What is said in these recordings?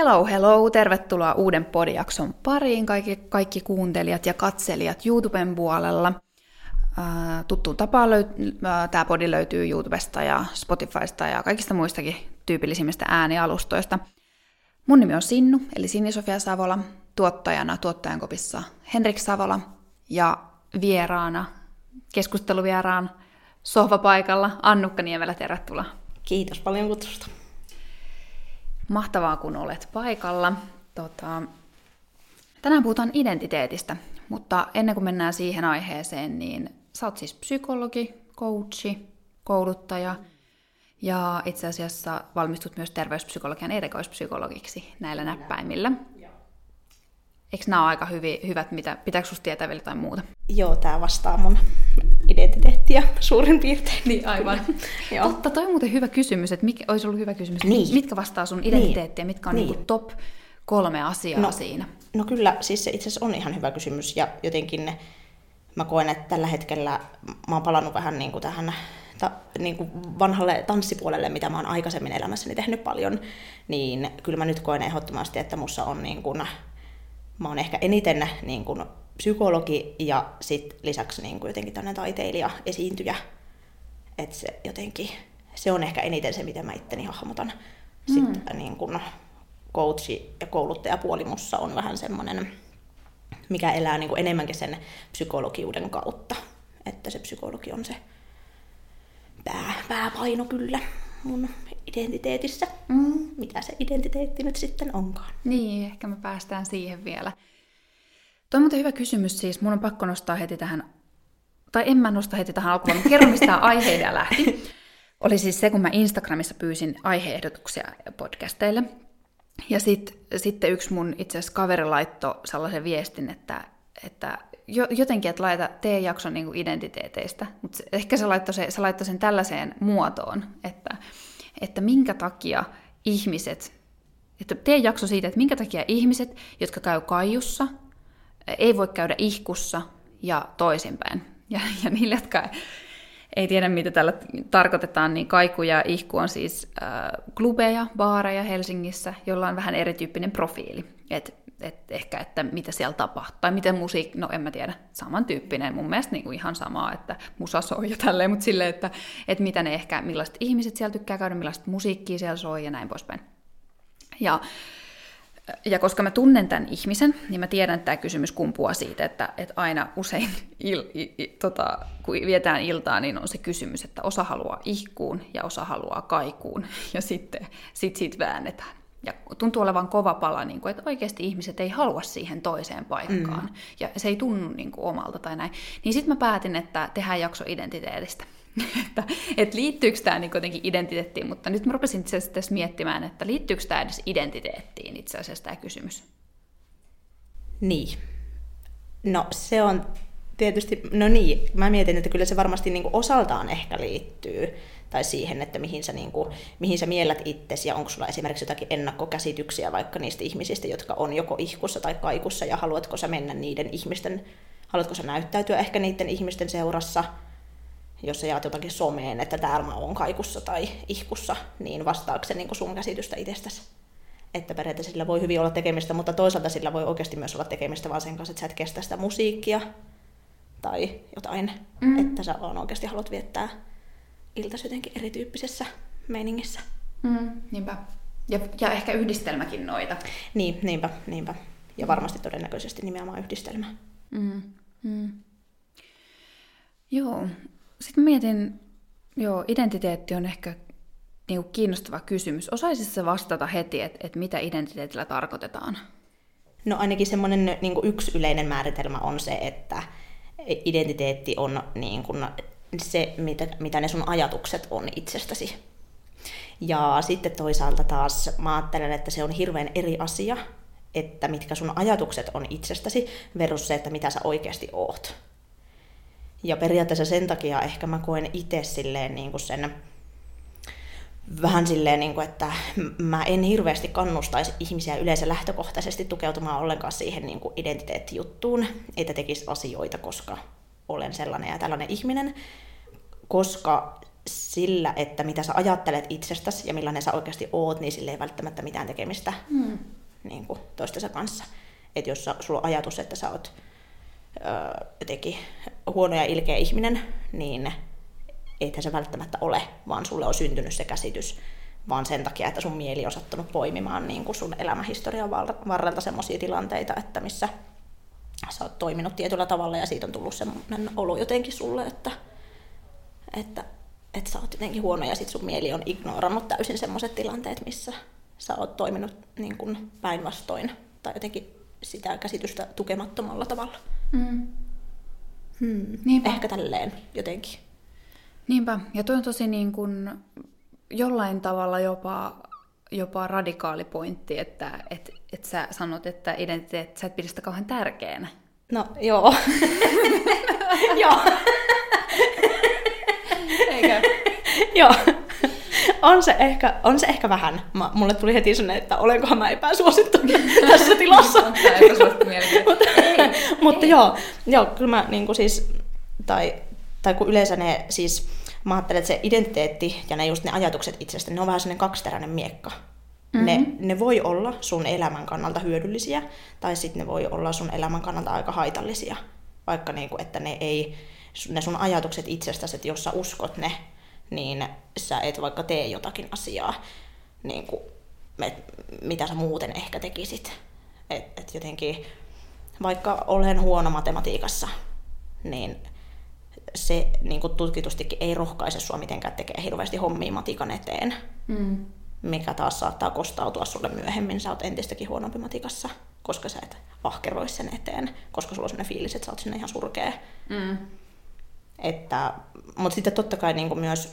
Hello, hello! Tervetuloa uuden podijakson pariin kaikki, kaikki kuuntelijat ja katselijat YouTuben puolella. Tuttuun tapaan tämä podi löytyy YouTubesta ja Spotifysta ja kaikista muistakin tyypillisimmistä äänialustoista. Mun nimi on Sinnu, eli Sinni-Sofia Savola, tuottajana tuottajan kopissa Henrik Savola ja vieraana, keskusteluvieraan sohvapaikalla Annukka Niemelä, tervetuloa. Kiitos paljon kutsusta. Mahtavaa, kun olet paikalla. Tota, tänään puhutaan identiteetistä, mutta ennen kuin mennään siihen aiheeseen, niin sä oot siis psykologi, coachi, kouluttaja ja itse asiassa valmistut myös terveyspsykologian erikoispsykologiksi näillä näppäimillä. Eikö nämä ole aika hyvi, hyvät, mitä, pitääkö sinusta tietää vielä jotain muuta? Joo, tämä vastaa mun identiteettiä suurin piirtein. Niin, aivan. Joo. Totta, toi on muuten hyvä kysymys, että mikä, olisi ollut hyvä kysymys, Niin. mitkä vastaa sun identiteettiä, mitkä on Niin. niin. top kolme asiaa No. siinä? No kyllä, siis se itse asiassa on ihan hyvä kysymys ja jotenkin ne, mä koen, että tällä hetkellä mä oon palannut vähän niin kuin tähän ta, niin kuin vanhalle tanssipuolelle, mitä mä oon aikaisemmin elämässäni tehnyt paljon, niin kyllä mä nyt koen ehdottomasti, että mussa on niin kuin, mä oon ehkä eniten niin kuin psykologi ja sit lisäksi niin kuin jotenkin tämmöinen taiteilija, esiintyjä. Että se jotenkin, se on ehkä eniten se, miten mä itteni hahmotan. Sitten mm. niin kuin coachi ja kouluttajapuoli mussa on vähän semmoinen, mikä elää niin kuin enemmänkin sen psykologiuden kautta. Että se psykologi on se pää, pääpaino kyllä mun identiteetissä. Mm. Mitä se identiteetti nyt sitten onkaan. Niin, ehkä me päästään siihen vielä. Tuo on muuten hyvä kysymys siis. Mun on pakko nostaa heti tähän, tai en mä nosta heti tähän alkuun, mutta kerron mistä tämä aiheidea lähti. Oli siis se, kun mä Instagramissa pyysin aiheehdotuksia podcasteille. Ja sit, sitten yksi mun itse asiassa kaveri laittoi sellaisen viestin, että, että jotenkin, että laita, tee jakson niin identiteeteistä. Mutta ehkä se laittoi, se, se laittoi sen tällaiseen muotoon, että, että minkä takia ihmiset, että tee jakso siitä, että minkä takia ihmiset, jotka käy kaijussa, ei voi käydä ihkussa ja toisinpäin. Ja, ja niille, jotka ei tiedä, mitä tällä tarkoitetaan, niin kaiku ja ihku on siis äh, klubeja, baareja Helsingissä, jolla on vähän erityyppinen profiili. Et, et ehkä, että mitä siellä tapahtuu, tai miten musiikki, no en mä tiedä, samantyyppinen, mun mielestä niin kuin ihan samaa, että musa soi ja tälleen, mutta silleen, että, että mitä ne ehkä, millaiset ihmiset siellä tykkää käydä, millaista musiikkia siellä soi ja näin poispäin. Ja ja koska mä tunnen tämän ihmisen, niin mä tiedän, että tämä kysymys kumpuaa siitä, että, että aina usein il, i, i, tota, kun vietään iltaa, niin on se kysymys, että osa haluaa ihkuun ja osa haluaa kaikuun, ja sitten sit siitä väännetään. Ja tuntuu olevan kova pala, niin kuin, että oikeasti ihmiset ei halua siihen toiseen paikkaan, mm. ja se ei tunnu niin kuin, omalta tai näin. Niin sitten mä päätin, että tehdään jakso identiteetistä. että, että liittyykö tämä niin jotenkin identiteettiin, mutta nyt mä rupesin itse asiassa tässä miettimään, että liittyykö tämä edes identiteettiin itse asiassa tämä kysymys. Niin. No se on tietysti, no niin, mä mietin, että kyllä se varmasti niin kuin osaltaan ehkä liittyy, tai siihen, että mihin sä, niin kuin, mihin sä miellät itsesi, ja onko sulla esimerkiksi jotakin ennakkokäsityksiä vaikka niistä ihmisistä, jotka on joko ihkussa tai kaikussa, ja haluatko sä mennä niiden ihmisten, haluatko sä näyttäytyä ehkä niiden ihmisten seurassa, jos sä jaat jotakin someen, että täällä mä oon kaikussa tai ihkussa, niin vastaako se niin kuin sun käsitystä itsestäsi? Että periaatteessa sillä voi hyvin olla tekemistä, mutta toisaalta sillä voi oikeasti myös olla tekemistä vaan sen kanssa, että sä et kestä sitä musiikkia tai jotain, mm. että sä vaan oikeasti haluat viettää iltasi jotenkin erityyppisessä meiningissä. Mm, niinpä. Ja, ja ehkä yhdistelmäkin noita. Niin, niinpä, niinpä. Ja varmasti todennäköisesti nimenomaan yhdistelmä. Mm, mm. Joo. Sitten mietin, joo, identiteetti on ehkä niinku kiinnostava kysymys. Osaisitko sä vastata heti, että et mitä identiteetillä tarkoitetaan? No ainakin semmoinen niin yksi yleinen määritelmä on se, että identiteetti on niin kuin se, mitä, mitä ne sun ajatukset on itsestäsi. Ja sitten toisaalta taas mä ajattelen, että se on hirveän eri asia, että mitkä sun ajatukset on itsestäsi versus se, että mitä sä oikeasti oot. Ja periaatteessa sen takia ehkä mä koen itse silleen niin kuin sen vähän silleen, niin kuin, että mä en hirveästi kannustaisi ihmisiä yleensä lähtökohtaisesti tukeutumaan ollenkaan siihen niin kuin identiteettijuttuun, että tekisi asioita, koska olen sellainen ja tällainen ihminen, koska sillä, että mitä sä ajattelet itsestäsi ja millainen sä oikeasti oot, niin sille ei välttämättä mitään tekemistä mm. niin kuin toistensa kanssa. Että jos sulla on ajatus, että sä oot öö, jotenkin huono ja ilkeä ihminen, niin eihän se välttämättä ole, vaan sulle on syntynyt se käsitys vaan sen takia, että sun mieli on sattunut poimimaan niin kuin sun elämähistorian varrelta sellaisia tilanteita, että missä sä oot toiminut tietyllä tavalla ja siitä on tullut semmoinen olo jotenkin sulle, että, että, että sä oot jotenkin huono ja sit sun mieli on ignorannut täysin semmoiset tilanteet, missä sä oot toiminut niin kuin päinvastoin tai jotenkin sitä käsitystä tukemattomalla tavalla. Mm. Hmm. Niinpä. Ehkä tälleen jotenkin. Niinpä, ja tuo on tosi niin kuin jollain tavalla jopa, jopa radikaali pointti, että et, et sä sanot, että identiteetti, sä et pidä sitä kauhean tärkeänä. No, joo. joo. Eikö? joo. On se, ehkä, on se ehkä vähän. Mä, mulle tuli heti sellainen, että olenkohan mä epäsuosittu tässä tilassa. mutta, mutta joo, joo, kyllä mä niin kuin siis, tai, tai kun yleensä ne siis, mä ajattelen, että se identiteetti ja ne just ne ajatukset itsestä, ne on vähän sellainen kaksiteräinen miekka. Mm-hmm. Ne, ne voi olla sun elämän kannalta hyödyllisiä, tai sitten ne voi olla sun elämän kannalta aika haitallisia. Vaikka niinku, että ne ei, ne sun ajatukset itsestäsi, että jos sä uskot ne, niin sä et vaikka tee jotakin asiaa, niin kuin, et, mitä sä muuten ehkä tekisit. Et, et jotenkin, vaikka olen huono matematiikassa, niin se niin kuin tutkitustikin ei rohkaise sua mitenkään tekemään hirveästi hommia matikan eteen. Mm. Mikä taas saattaa kostautua sulle myöhemmin. Sä oot entistäkin huonompi matikassa, koska sä et ahkeroi sen eteen, koska sulla on sellainen fiilis, että sä oot sinne ihan surkea. Mm. Että, mutta sitten totta kai niin kuin myös,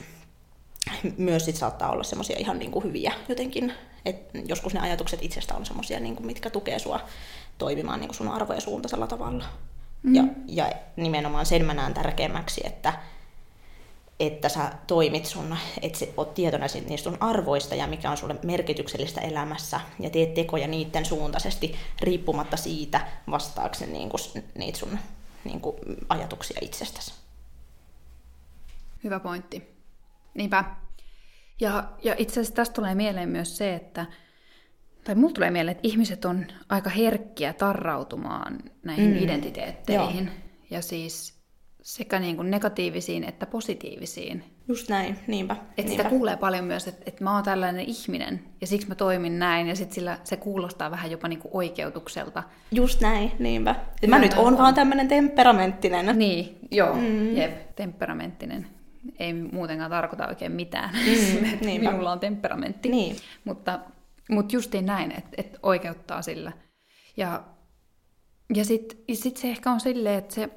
myös sit saattaa olla semmoisia ihan niin kuin hyviä jotenkin. Et joskus ne ajatukset itsestä on semmoisia, niin mitkä tukee sua toimimaan niin kuin sun arvojen suuntaisella tavalla. Mm. Ja, ja nimenomaan sen mä näen tärkeämmäksi, että, että sä toimit sun, että sä oot tietoinen niistä sun arvoista ja mikä on sulle merkityksellistä elämässä ja teet tekoja niiden suuntaisesti riippumatta siitä vastaako niin kuin, niitä sun niin kuin, ajatuksia itsestäsi. Hyvä pointti. Niinpä. Ja, ja itse asiassa tästä tulee mieleen myös se, että tai mulle tulee mieleen, että ihmiset on aika herkkiä tarrautumaan näihin mm. identiteetteihin. Joo. Ja siis sekä niin kuin negatiivisiin että positiivisiin. Just näin, niinpä. Että sitä kuulee paljon myös, että, että mä oon tällainen ihminen ja siksi mä toimin näin ja sitten sillä se kuulostaa vähän jopa niin kuin oikeutukselta. Just näin, niinpä. mä, mä nyt oon vaan tämmöinen temperamenttinen. Niin, joo, mm. jep, temperamenttinen. Ei muutenkaan tarkoita oikein mitään. Mm, Minulla on temperamentti. Niin. Mutta mutta justiin näin, että et oikeuttaa sillä. Ja, ja sitten sit se ehkä on silleen, että se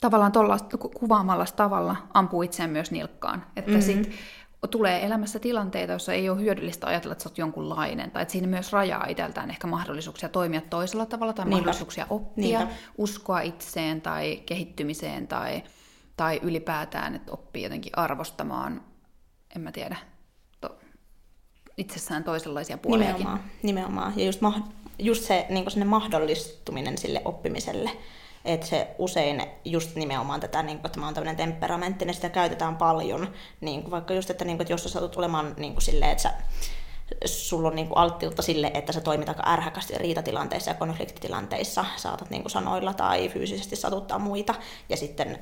tavallaan tuolla kuvaamalla tavalla ampuu itseään myös nilkkaan. Että mm-hmm. sitten tulee elämässä tilanteita, joissa ei ole hyödyllistä ajatella, että sä oot jonkunlainen, tai että siinä myös rajaa itseltään ehkä mahdollisuuksia toimia toisella tavalla, tai Niinpä. mahdollisuuksia oppia, Niinpä. uskoa itseen tai kehittymiseen, tai, tai ylipäätään, että oppii jotenkin arvostamaan, en mä tiedä, itsessään toisenlaisia puolia. Nimenomaan, nimenomaan. Ja just, ma- just se niin mahdollistuminen sille oppimiselle, että se usein just nimenomaan tätä, niin kuin, että mä oon tämmöinen temperamenttinen, sitä käytetään paljon, niin kuin, vaikka just, että, niin kuin, että jos sä satut olemaan niin kuin silleen, että sä, sulla on niin kuin alttiutta sille, että sä toimit aika ärhäkästi riitatilanteissa ja konfliktitilanteissa, saatat niin kuin sanoilla tai fyysisesti satuttaa muita, ja sitten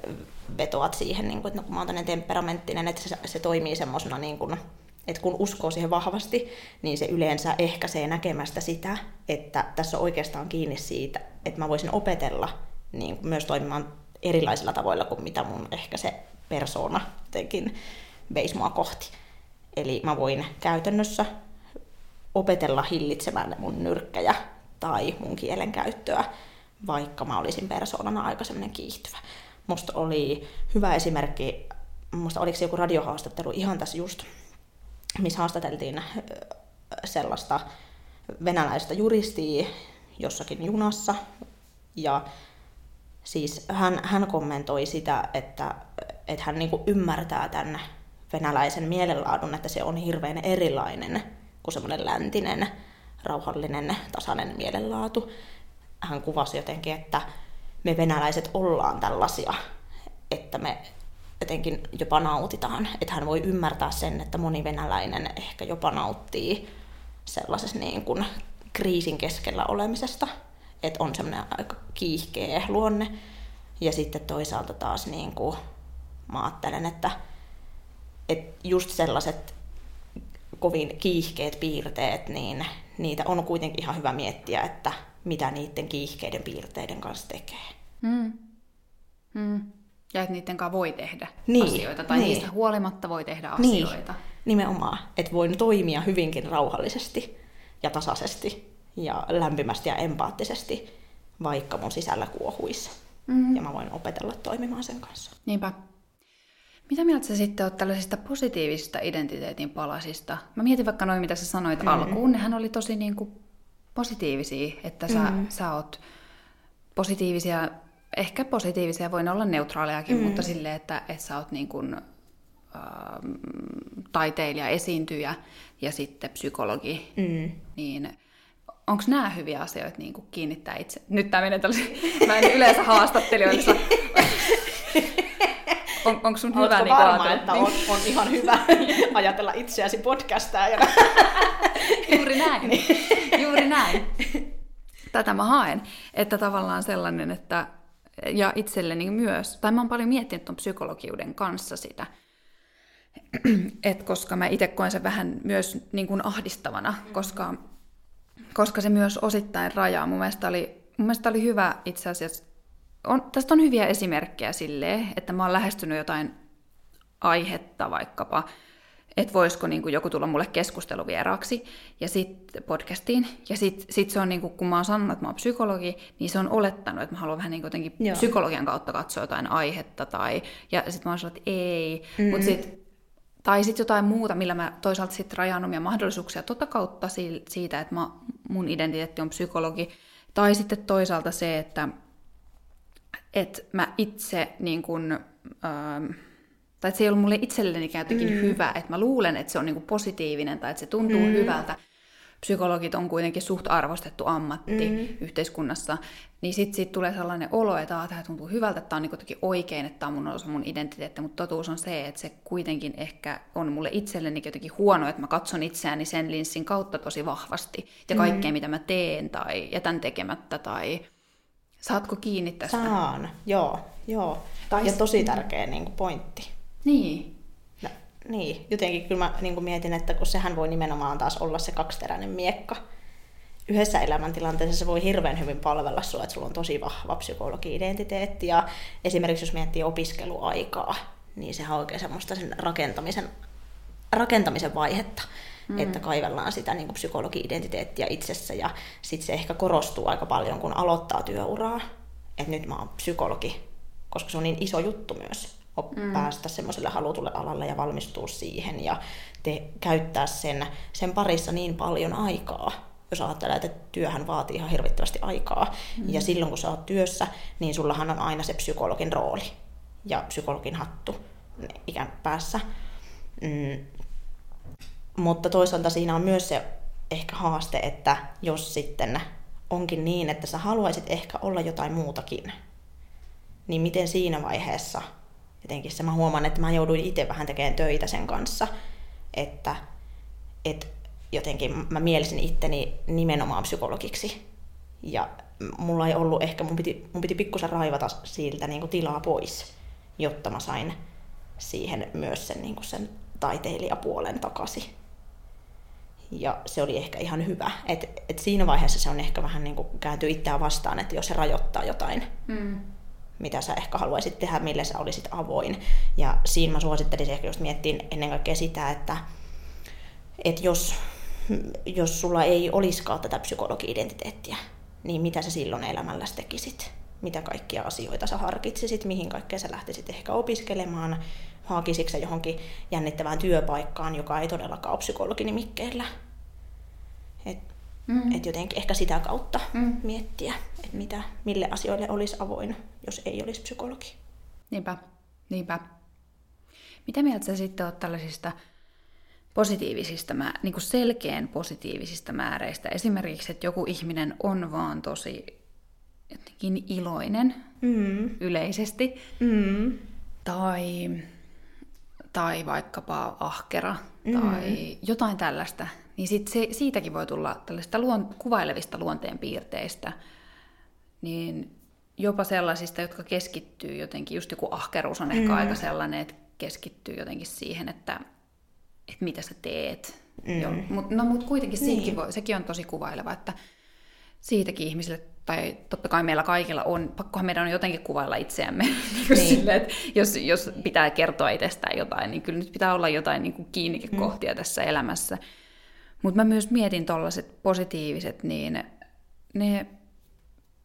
vetoat siihen, niin kuin, että no, kun mä oon temperamenttinen, että se, se toimii semmoisena niin kuin, että kun uskoo siihen vahvasti, niin se yleensä ehkäisee näkemästä sitä, että tässä on oikeastaan kiinni siitä, että mä voisin opetella niin myös toimimaan erilaisilla tavoilla kuin mitä mun ehkä se persona jotenkin veisi mua kohti. Eli mä voin käytännössä opetella hillitsemään mun nyrkkejä tai mun kielenkäyttöä, vaikka mä olisin persoonana aika semmoinen kiihtyvä. Musta oli hyvä esimerkki, musta oliko se joku radiohaastattelu ihan tässä just missä haastateltiin sellaista venäläistä juristia jossakin junassa. Ja siis hän, hän kommentoi sitä, että, että hän niin ymmärtää tämän venäläisen mielenlaadun, että se on hirveän erilainen kuin semmoinen läntinen, rauhallinen, tasainen mielenlaatu. Hän kuvasi jotenkin, että me venäläiset ollaan tällaisia, että me jotenkin jopa nautitaan. Että hän voi ymmärtää sen, että moni venäläinen ehkä jopa nauttii sellaisessa niin kuin kriisin keskellä olemisesta. Että on semmoinen aika kiihkeä luonne. Ja sitten toisaalta taas niin kuin, mä ajattelen, että, että just sellaiset kovin kiihkeät piirteet, niin niitä on kuitenkin ihan hyvä miettiä, että mitä niiden kiihkeiden piirteiden kanssa tekee. Mm. Mm. Ja että niiden kanssa voi tehdä niin, asioita, tai niin. niistä huolimatta voi tehdä niin. asioita. Niin, nimenomaan. Että voin toimia hyvinkin rauhallisesti ja tasaisesti ja lämpimästi ja empaattisesti, vaikka mun sisällä kuohuisi. Mm. Ja mä voin opetella toimimaan sen kanssa. Niinpä. Mitä mieltä sä sitten oot tällaisista positiivisista identiteetin palasista? Mä mietin vaikka noin, mitä sä sanoit mm. alkuun. Nehän oli tosi niin kuin positiivisia, että sä, mm. sä oot positiivisia, ehkä positiivisia, voi olla neutraalejakin, mm. mutta silleen, että, että sä oot niin kuin, äh, taiteilija, esiintyjä ja sitten psykologi, mm. niin onko nämä hyviä asioita niin kuin kiinnittää itse? Nyt tämä menee tällaisen, mä en yleensä haastattelijoissa on, onko sun hyvä niin varma, että on, on ihan hyvä ajatella itseäsi podcastaa? Ja... Juuri näin. Juuri näin. Tätä mä haen. Että tavallaan sellainen, että ja itselleni myös, tai mä oon paljon miettinyt tuon psykologiuden kanssa sitä, että koska mä itse koen sen vähän myös niin kuin ahdistavana, koska, koska se myös osittain rajaa. Mun mielestä oli, mun mielestä oli hyvä itse asiassa on, tästä on hyviä esimerkkejä silleen, että mä oon lähestynyt jotain aihetta vaikkapa, että voisiko niin kuin joku tulla mulle keskusteluvieraaksi ja sitten podcastiin. Ja sitten sit se on, niin kuin, kun mä oon sanonut, että mä oon psykologi, niin se on olettanut, että mä haluan vähän niin kuin jotenkin Joo. psykologian kautta katsoa jotain aihetta. Tai, ja sitten mä oon sanonut, että ei. Mm-hmm. Mut sit, tai sitten jotain muuta, millä mä toisaalta sitten rajaan omia mahdollisuuksia tota kautta siitä, että mä, mun identiteetti on psykologi. Tai sitten toisaalta se, että että mä itse niin kun, ähm, tai että se ei ollut mulle itselleni jotenkin mm. hyvä, että mä luulen, että se on niin positiivinen tai että se tuntuu mm. hyvältä. Psykologit on kuitenkin suht arvostettu ammatti mm. yhteiskunnassa, niin sitten sit tulee sellainen olo, että tämä tuntuu hyvältä, että tämä on niin jotenkin oikein, että tämä on mun osa mun identiteetti, mutta totuus on se, että se kuitenkin ehkä on mulle itselleni jotenkin huono, että mä katson itseäni sen linssin kautta tosi vahvasti, ja mm. kaikkea mm. mitä mä teen tai jätän tekemättä tai Saatko kiinni tästä? Saan, joo. joo. Tai ja tosi tärkeä niin pointti. Niin. No, niin, jotenkin kyllä mä niin mietin, että kun sehän voi nimenomaan taas olla se kaksiteräinen miekka. Yhdessä elämäntilanteessa se voi hirveän hyvin palvella sinua, että sulla on tosi vahva psykologi-identiteetti. Ja esimerkiksi jos miettii opiskeluaikaa, niin sehän on oikein semmoista sen rakentamisen, rakentamisen vaihetta mm. että kaivellaan sitä niin kuin psykologi-identiteettiä itsessä ja sitten se ehkä korostuu aika paljon, kun aloittaa työuraa, että nyt mä oon psykologi, koska se on niin iso juttu myös mm. päästä semmoiselle halutulle alalle ja valmistua siihen ja te, käyttää sen, sen parissa niin paljon aikaa, jos ajattelee, että työhän vaatii ihan hirvittävästi aikaa. Mm. Ja silloin kun sä oot työssä, niin sullahan on aina se psykologin rooli ja psykologin hattu ikään päässä. Mm, mutta toisaalta siinä on myös se ehkä haaste, että jos sitten onkin niin, että sä haluaisit ehkä olla jotain muutakin, niin miten siinä vaiheessa, jotenkin se mä huomaan, että mä jouduin itse vähän tekemään töitä sen kanssa, että, että jotenkin mä mielisin itteni nimenomaan psykologiksi. Ja mulla ei ollut ehkä, mun piti, mun piti pikkusen raivata siltä niin kuin tilaa pois, jotta mä sain siihen myös sen, niin kuin sen taiteilijapuolen takaisin. Ja se oli ehkä ihan hyvä. Et, et siinä vaiheessa se on ehkä vähän niin kääntyy itseään vastaan, että jos se rajoittaa jotain, mm. Mitä sä ehkä haluaisit tehdä, millä sä olisit avoin. Ja siinä mä suosittelisin ehkä just miettiä ennen kaikkea sitä, että, että jos, jos sulla ei olisikaan tätä psykologi-identiteettiä, niin mitä sä silloin elämälläsi tekisit? Mitä kaikkia asioita sä harkitsisit, mihin kaikkea sä lähtisit ehkä opiskelemaan, hakisitko johonkin jännittävään työpaikkaan, joka ei todellakaan ole psykologimikkeellä. Et, mm. et jotenkin ehkä sitä kautta mm. miettiä, että mitä, mille asioille olisi avoin, jos ei olisi psykologi. Niinpä, niinpä. Mitä mieltä sä sitten oot tällaisista positiivisista, niin kuin selkeän positiivisista määreistä? Esimerkiksi, että joku ihminen on vaan tosi jotenkin iloinen mm. yleisesti. Mm tai, tai vaikkapa ahkera mm. tai jotain tällaista, niin sit se, siitäkin voi tulla tällaista luon, kuvailevista luonteenpiirteistä, niin jopa sellaisista, jotka keskittyy jotenkin, just joku ahkeruus on ehkä mm. aika sellainen, että keskittyy jotenkin siihen, että, että mitä sä teet. Mm. Mut, no mutta kuitenkin niin. voi, sekin on tosi kuvaileva, että siitäkin ihmisille, tai totta kai meillä kaikilla on, pakkohan meidän on jotenkin kuvailla itseämme, niin. niin. sille, että jos, jos pitää kertoa itsestään jotain, niin kyllä nyt pitää olla jotain niin kuin kiinnikekohtia mm. tässä elämässä. Mutta mä myös mietin tuollaiset positiiviset, niin ne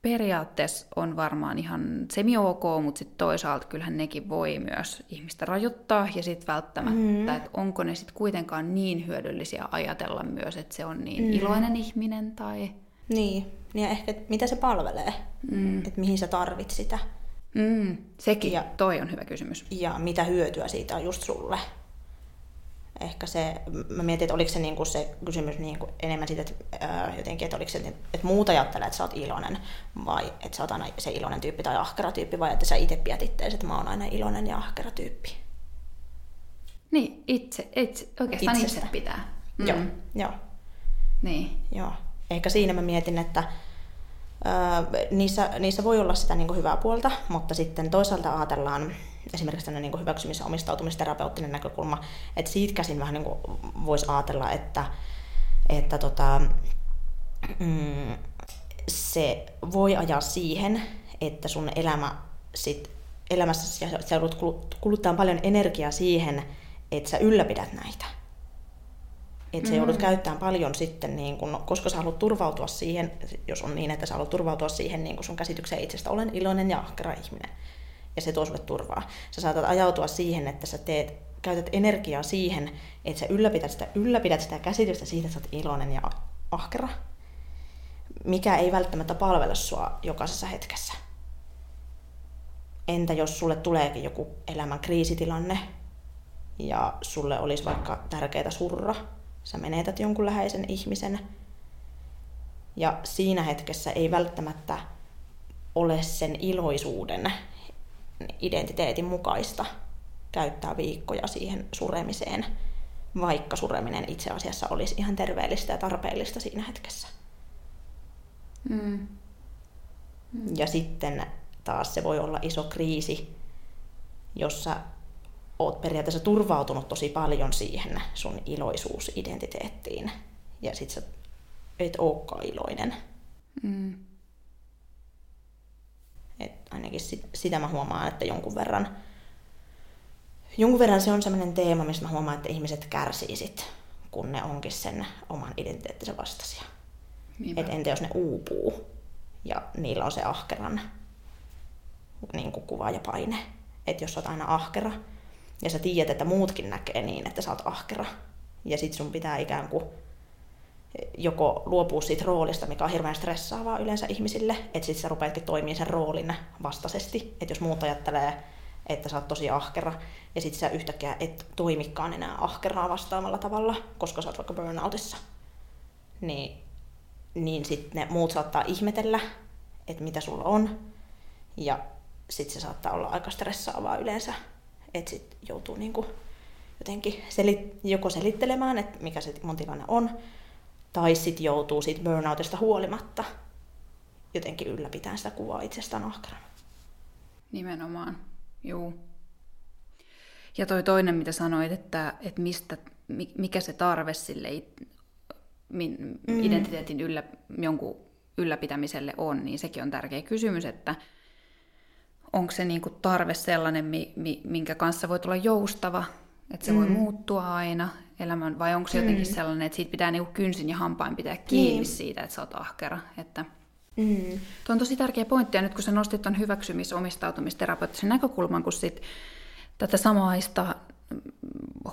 periaatteessa on varmaan ihan semi-ok, mutta sitten toisaalta kyllähän nekin voi myös ihmistä rajoittaa ja sitten välttämättä, mm. että onko ne sitten kuitenkaan niin hyödyllisiä ajatella myös, että se on niin mm. iloinen ihminen tai... Niin, ja ehkä mitä se palvelee, mm. että mihin sä tarvit sitä. Mm, sekin, ja, toi on hyvä kysymys. Ja mitä hyötyä siitä on just sulle ehkä se, mä mietin, että oliko se, niin kuin se kysymys niin kuin enemmän siitä, että ää, jotenkin, että oliko se, että muut ajattelee, että sä oot iloinen, vai että sä oot aina se iloinen tyyppi tai ahkera tyyppi, vai että sä itse pidät itteesi, että mä oon aina iloinen ja ahkera tyyppi. Niin, itse, itse oikeastaan Itsestä. itse pitää. Mm. Joo, joo. Niin. Joo. Ehkä siinä mä mietin, että Öö, niissä, niissä voi olla sitä niin kuin hyvää puolta, mutta sitten toisaalta ajatellaan esimerkiksi tämmöinen niin hyväksymis- ja omistautumisterapeuttinen näkökulma, että siitä käsin vähän niin voisi ajatella, että, että tota, mm, se voi ajaa siihen, että sun elämä sit, elämässä sä joudut kuluttaa paljon energiaa siihen, että sä ylläpidät näitä. Että sä joudut mm. käyttämään paljon sitten, niin kun, koska sä haluat turvautua siihen, jos on niin, että sä haluat turvautua siihen niin kun sun käsitykseen itsestä, olen iloinen ja ahkera ihminen ja se tuo sulle turvaa. Sä saatat ajautua siihen, että sä teet, käytät energiaa siihen, että sä ylläpidät sitä, ylläpidät sitä käsitystä siitä, että sä oot iloinen ja ahkera, mikä ei välttämättä palvele sua jokaisessa hetkessä. Entä jos sulle tuleekin joku elämän kriisitilanne ja sulle olisi vaikka tärkeää surra, sä menetät jonkun läheisen ihmisen ja siinä hetkessä ei välttämättä ole sen iloisuuden identiteetin mukaista käyttää viikkoja siihen suremiseen, vaikka sureminen itse asiassa olisi ihan terveellistä ja tarpeellista siinä hetkessä. Mm. Mm. Ja sitten taas se voi olla iso kriisi, jossa oot periaatteessa turvautunut tosi paljon siihen sun iloisuusidentiteettiin. Ja sit sä et olekaan iloinen. Mm. Et ainakin sit, sitä mä huomaan, että jonkun verran, jonkun verran se on sellainen teema, missä mä huomaan, että ihmiset kärsii sit, kun ne onkin sen oman identiteettisen vastaisia. Et entä jos ne uupuu ja niillä on se ahkeran niin kuin kuva ja paine. Että jos sä oot aina ahkera ja sä tiedät, että muutkin näkee niin, että sä oot ahkera ja sit sun pitää ikään kuin joko luopua siitä roolista, mikä on hirveän stressaavaa yleensä ihmisille, että sitten sä rupeatkin toimimaan sen roolin vastaisesti. Että jos muut ajattelee, että sä oot tosi ahkera, ja sitten sä yhtäkkiä et toimikaan enää ahkeraa vastaavalla tavalla, koska sä oot vaikka burnoutissa, niin, niin sitten ne muut saattaa ihmetellä, että mitä sulla on, ja sitten se saattaa olla aika stressaavaa yleensä, että sitten joutuu niinku jotenkin selit- joko selittelemään, että mikä se mun tilanne on, tai sitten joutuu siitä burnoutista huolimatta jotenkin ylläpitämään sitä kuvaa itsestään ahkerana. Nimenomaan, juu. Ja toi toinen, mitä sanoit, että, että mistä, mikä se tarve sille mm. identiteetin yllä, jonkun ylläpitämiselle on, niin sekin on tärkeä kysymys, että onko se niinku tarve sellainen, minkä kanssa voi tulla joustava, että se mm. voi muuttua aina, elämän, vai onko se mm. jotenkin sellainen, että siitä pitää niinku kynsin ja hampain pitää kiinni niin. siitä, että sä oot ahkera. Että... Mm. Tuo on tosi tärkeä pointti, ja nyt kun sä nostit tuon hyväksymis- omistautumisterapeuttisen näkökulman, kun sit tätä samaista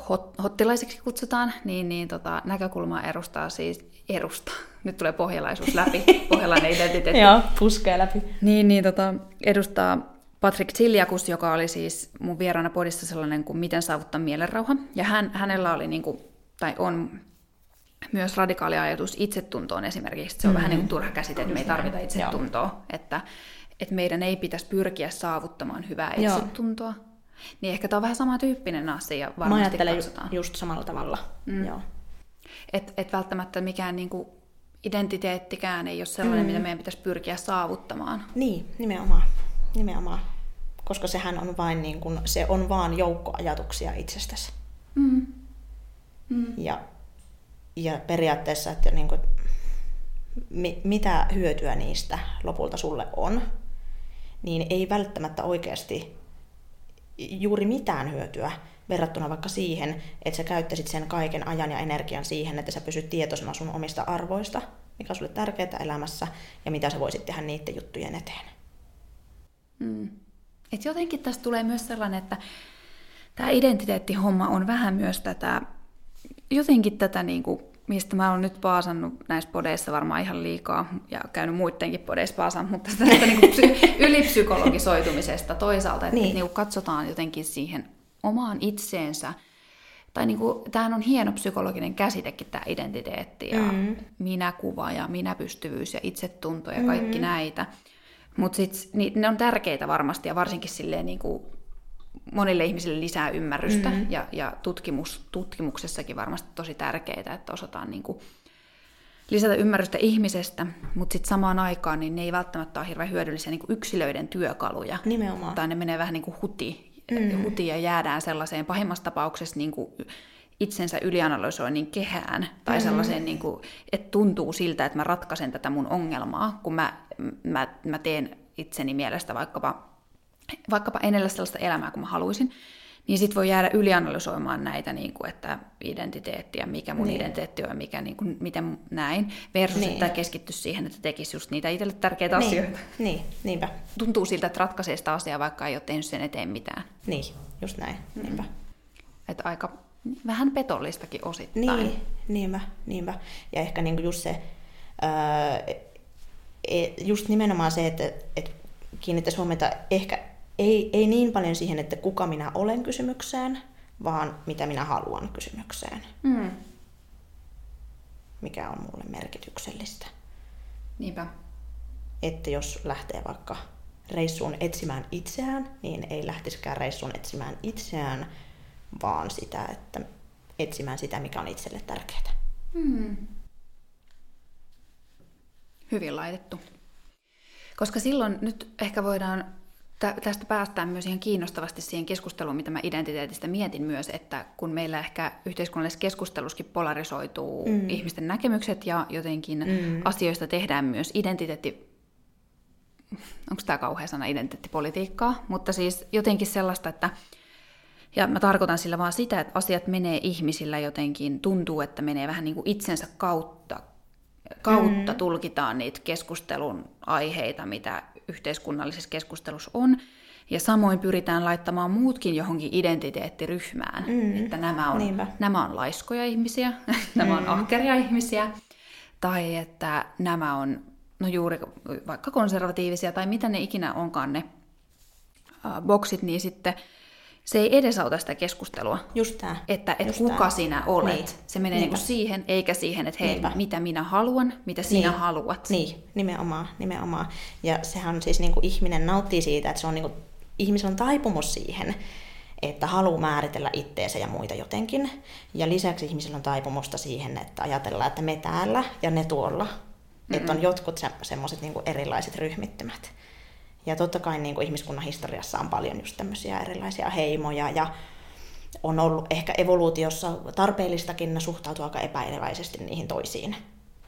hot, hottilaiseksi kutsutaan, niin, niin tota, näkökulma edustaa siis, edustaa, nyt tulee pohjalaisuus läpi, pohjalainen identiteetti. Joo, puskee läpi. Niin, niin tota, edustaa Patrick Tiljakus, joka oli siis mun vieraana podissa sellainen kuin Miten saavuttaa mielenrauha. Ja hän, hänellä oli, niin kuin, tai on myös radikaali ajatus itsetuntoon esimerkiksi. Se on mm-hmm. vähän niin kuin turha käsite, että me ei tarvita itsetuntoa. Että, että meidän ei pitäisi pyrkiä saavuttamaan hyvää itsetuntoa. Niin ehkä tämä on vähän samantyyppinen asia varmasti Mä ajattelen katsotaan. just samalla tavalla. Mm. Joo. Et, et välttämättä mikään niinku identiteettikään ei ole sellainen, mm. mitä meidän pitäisi pyrkiä saavuttamaan. Niin, nimenomaan. Nimenomaan. Koska sehän on vain niin kuin, se on vaan joukko ajatuksia itsestäsi. Mm. Mm. Ja, ja periaatteessa, että niin kuin, mi, mitä hyötyä niistä lopulta sulle on, niin ei välttämättä oikeasti juuri mitään hyötyä verrattuna vaikka siihen, että sä käyttäisit sen kaiken ajan ja energian siihen, että sä pysyt tietoisena sun omista arvoista, mikä on sulle tärkeää elämässä ja mitä sä voisit tehdä niiden juttujen eteen. Mm. Et jotenkin tästä tulee myös sellainen, että tämä identiteettihomma on vähän myös tätä, jotenkin tätä, niin kuin, mistä mä oon nyt paasannut näissä podeissa varmaan ihan liikaa ja käynyt muidenkin podeissa paasaan, mutta tästä niin kuin psy- ylipsykologisoitumisesta toisaalta, että niin. niin katsotaan jotenkin siihen omaan itseensä, tai niin kuin, tämähän on hieno psykologinen käsitekin tämä identiteetti ja mm. minäkuva ja minäpystyvyys ja itsetunto ja kaikki mm. näitä. Mutta niin, ne on tärkeitä varmasti ja varsinkin silleen niin kuin monille ihmisille lisää ymmärrystä mm-hmm. ja, ja tutkimus, tutkimuksessakin varmasti tosi tärkeitä, että osataan niin kuin lisätä ymmärrystä ihmisestä, mutta sitten samaan aikaan niin ne ei välttämättä ole hirveän hyödyllisiä niin kuin yksilöiden työkaluja. Nimenomaan. Tai ne menee vähän niin kuin huti, mm. huti ja jäädään sellaiseen pahimmassa tapauksessa niin kuin itsensä ylianalysoinnin kehään tai mm. sellaiseen, niin kuin, että tuntuu siltä, että mä ratkaisen tätä mun ongelmaa, kun mä, mä, mä teen itseni mielestä vaikkapa, vaikkapa en elä sellaista elämää kuin mä haluaisin, niin sitten voi jäädä ylianalysoimaan näitä, niin kuin, että identiteettiä, mikä mun niin. identiteetti on ja mikä, niin kuin, miten näin, versus niin. että keskitty siihen, että tekisi just niitä itselle tärkeitä niin. asioita. Niin, niinpä. Tuntuu siltä, että ratkaisee sitä asiaa, vaikka ei ole tehnyt sen eteen mitään. Niin, just näin, niinpä. Mm. Että aika vähän petollistakin osittain. Niin, niinpä, niinpä. Ja ehkä niinku just se, ää, e, just nimenomaan se, että, että kiinnittäisi huomiota ehkä ei, ei niin paljon siihen, että kuka minä olen kysymykseen, vaan mitä minä haluan kysymykseen. Mm. Mikä on mulle merkityksellistä. Niinpä. Että jos lähtee vaikka reissuun etsimään itseään, niin ei lähtisikään reissuun etsimään itseään, vaan sitä, että etsimään sitä, mikä on itselle tärkeää. Hmm. Hyvin laitettu. Koska silloin nyt ehkä voidaan, tästä päästään myös ihan kiinnostavasti siihen keskusteluun, mitä mä identiteetistä mietin myös, että kun meillä ehkä yhteiskunnallisessa keskusteluskin polarisoituu mm. ihmisten näkemykset ja jotenkin mm. asioista tehdään myös identiteetti, onko tämä kauhea sana identiteettipolitiikkaa, mutta siis jotenkin sellaista, että ja mä tarkoitan sillä vaan sitä, että asiat menee ihmisillä jotenkin, tuntuu, että menee vähän niin kuin itsensä kautta, kautta mm. tulkitaan niitä keskustelun aiheita, mitä yhteiskunnallisessa keskustelussa on. Ja samoin pyritään laittamaan muutkin johonkin identiteettiryhmään, mm. että nämä on, nämä on laiskoja ihmisiä, nämä on mm. ahkeria ihmisiä, tai että nämä on no juuri vaikka konservatiivisia, tai mitä ne ikinä onkaan ne uh, boksit, niin sitten se ei edesauta sitä keskustelua. Just tämä. Että et kuka tää. sinä olet. Niin. Se menee niinku siihen, eikä siihen, että hei, Niinpä. mitä minä haluan, mitä sinä niin. haluat. Niin, nimenomaan, nimenomaan. Ja sehän on siis niinku ihminen nauttii siitä, että se on niinku, ihmisellä on taipumus siihen, että haluaa määritellä itteensä ja muita jotenkin. Ja lisäksi ihmisillä on taipumusta siihen, että ajatellaan, että me täällä ja ne tuolla. Mm-hmm. Että on jotkut se, semmoiset niinku erilaiset ryhmittymät. Ja totta kai niin kuin ihmiskunnan historiassa on paljon just tämmöisiä erilaisia heimoja ja on ollut ehkä evoluutiossa tarpeellistakin suhtautua aika epäileväisesti niihin toisiin.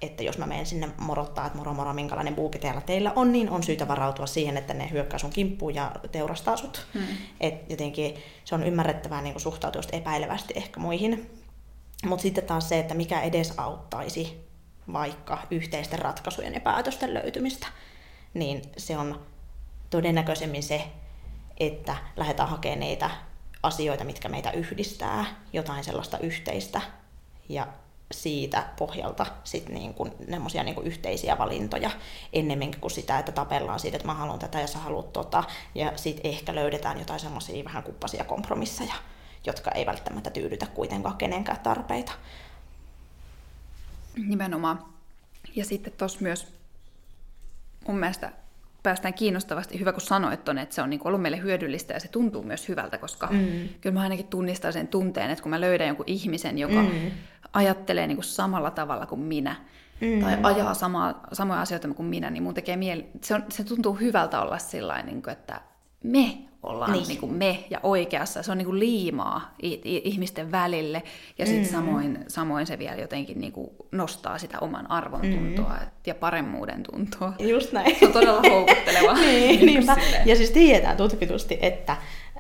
Että jos mä menen sinne morottaa, että moro moro, minkälainen buukiteella teillä on, niin on syytä varautua siihen, että ne hyökkää sun kimppuun ja teurastaa sut. Hmm. Et jotenkin se on ymmärrettävää niin suhtautua epäilevästi ehkä muihin. Mutta sitten taas se, että mikä edes auttaisi vaikka yhteisten ratkaisujen ja päätösten löytymistä, niin se on todennäköisemmin se, että lähdetään hakemaan niitä asioita, mitkä meitä yhdistää, jotain sellaista yhteistä, ja siitä pohjalta sitten niin kuin, niin yhteisiä valintoja ennemminkin kuin sitä, että tapellaan siitä, että mä haluan tätä ja sä haluat tota, ja sitten ehkä löydetään jotain semmoisia vähän kuppasia kompromisseja, jotka ei välttämättä tyydytä kuitenkaan kenenkään tarpeita. Nimenomaan. Ja sitten tuossa myös mun mielestä päästään kiinnostavasti, hyvä kun sanoit ton, että se on niin ollut meille hyödyllistä ja se tuntuu myös hyvältä, koska mm. kyllä mä ainakin tunnistan sen tunteen, että kun mä löydän jonkun ihmisen, joka mm. ajattelee niin kuin samalla tavalla kuin minä, mm. tai ajaa sama, samoja asioita kuin minä, niin mun tekee mieli, se, on, se tuntuu hyvältä olla sillä niin kuin, että me ollaan niin. Niin kuin me ja oikeassa. Se on niin kuin liimaa ihmisten välille ja sitten mm. samoin, samoin se vielä jotenkin niin kuin nostaa sitä oman arvon tuntoa mm. ja paremmuuden tuntoa. Just näin. Se on todella houkutteleva. niin, niin ja siis tiedetään tutkitusti, että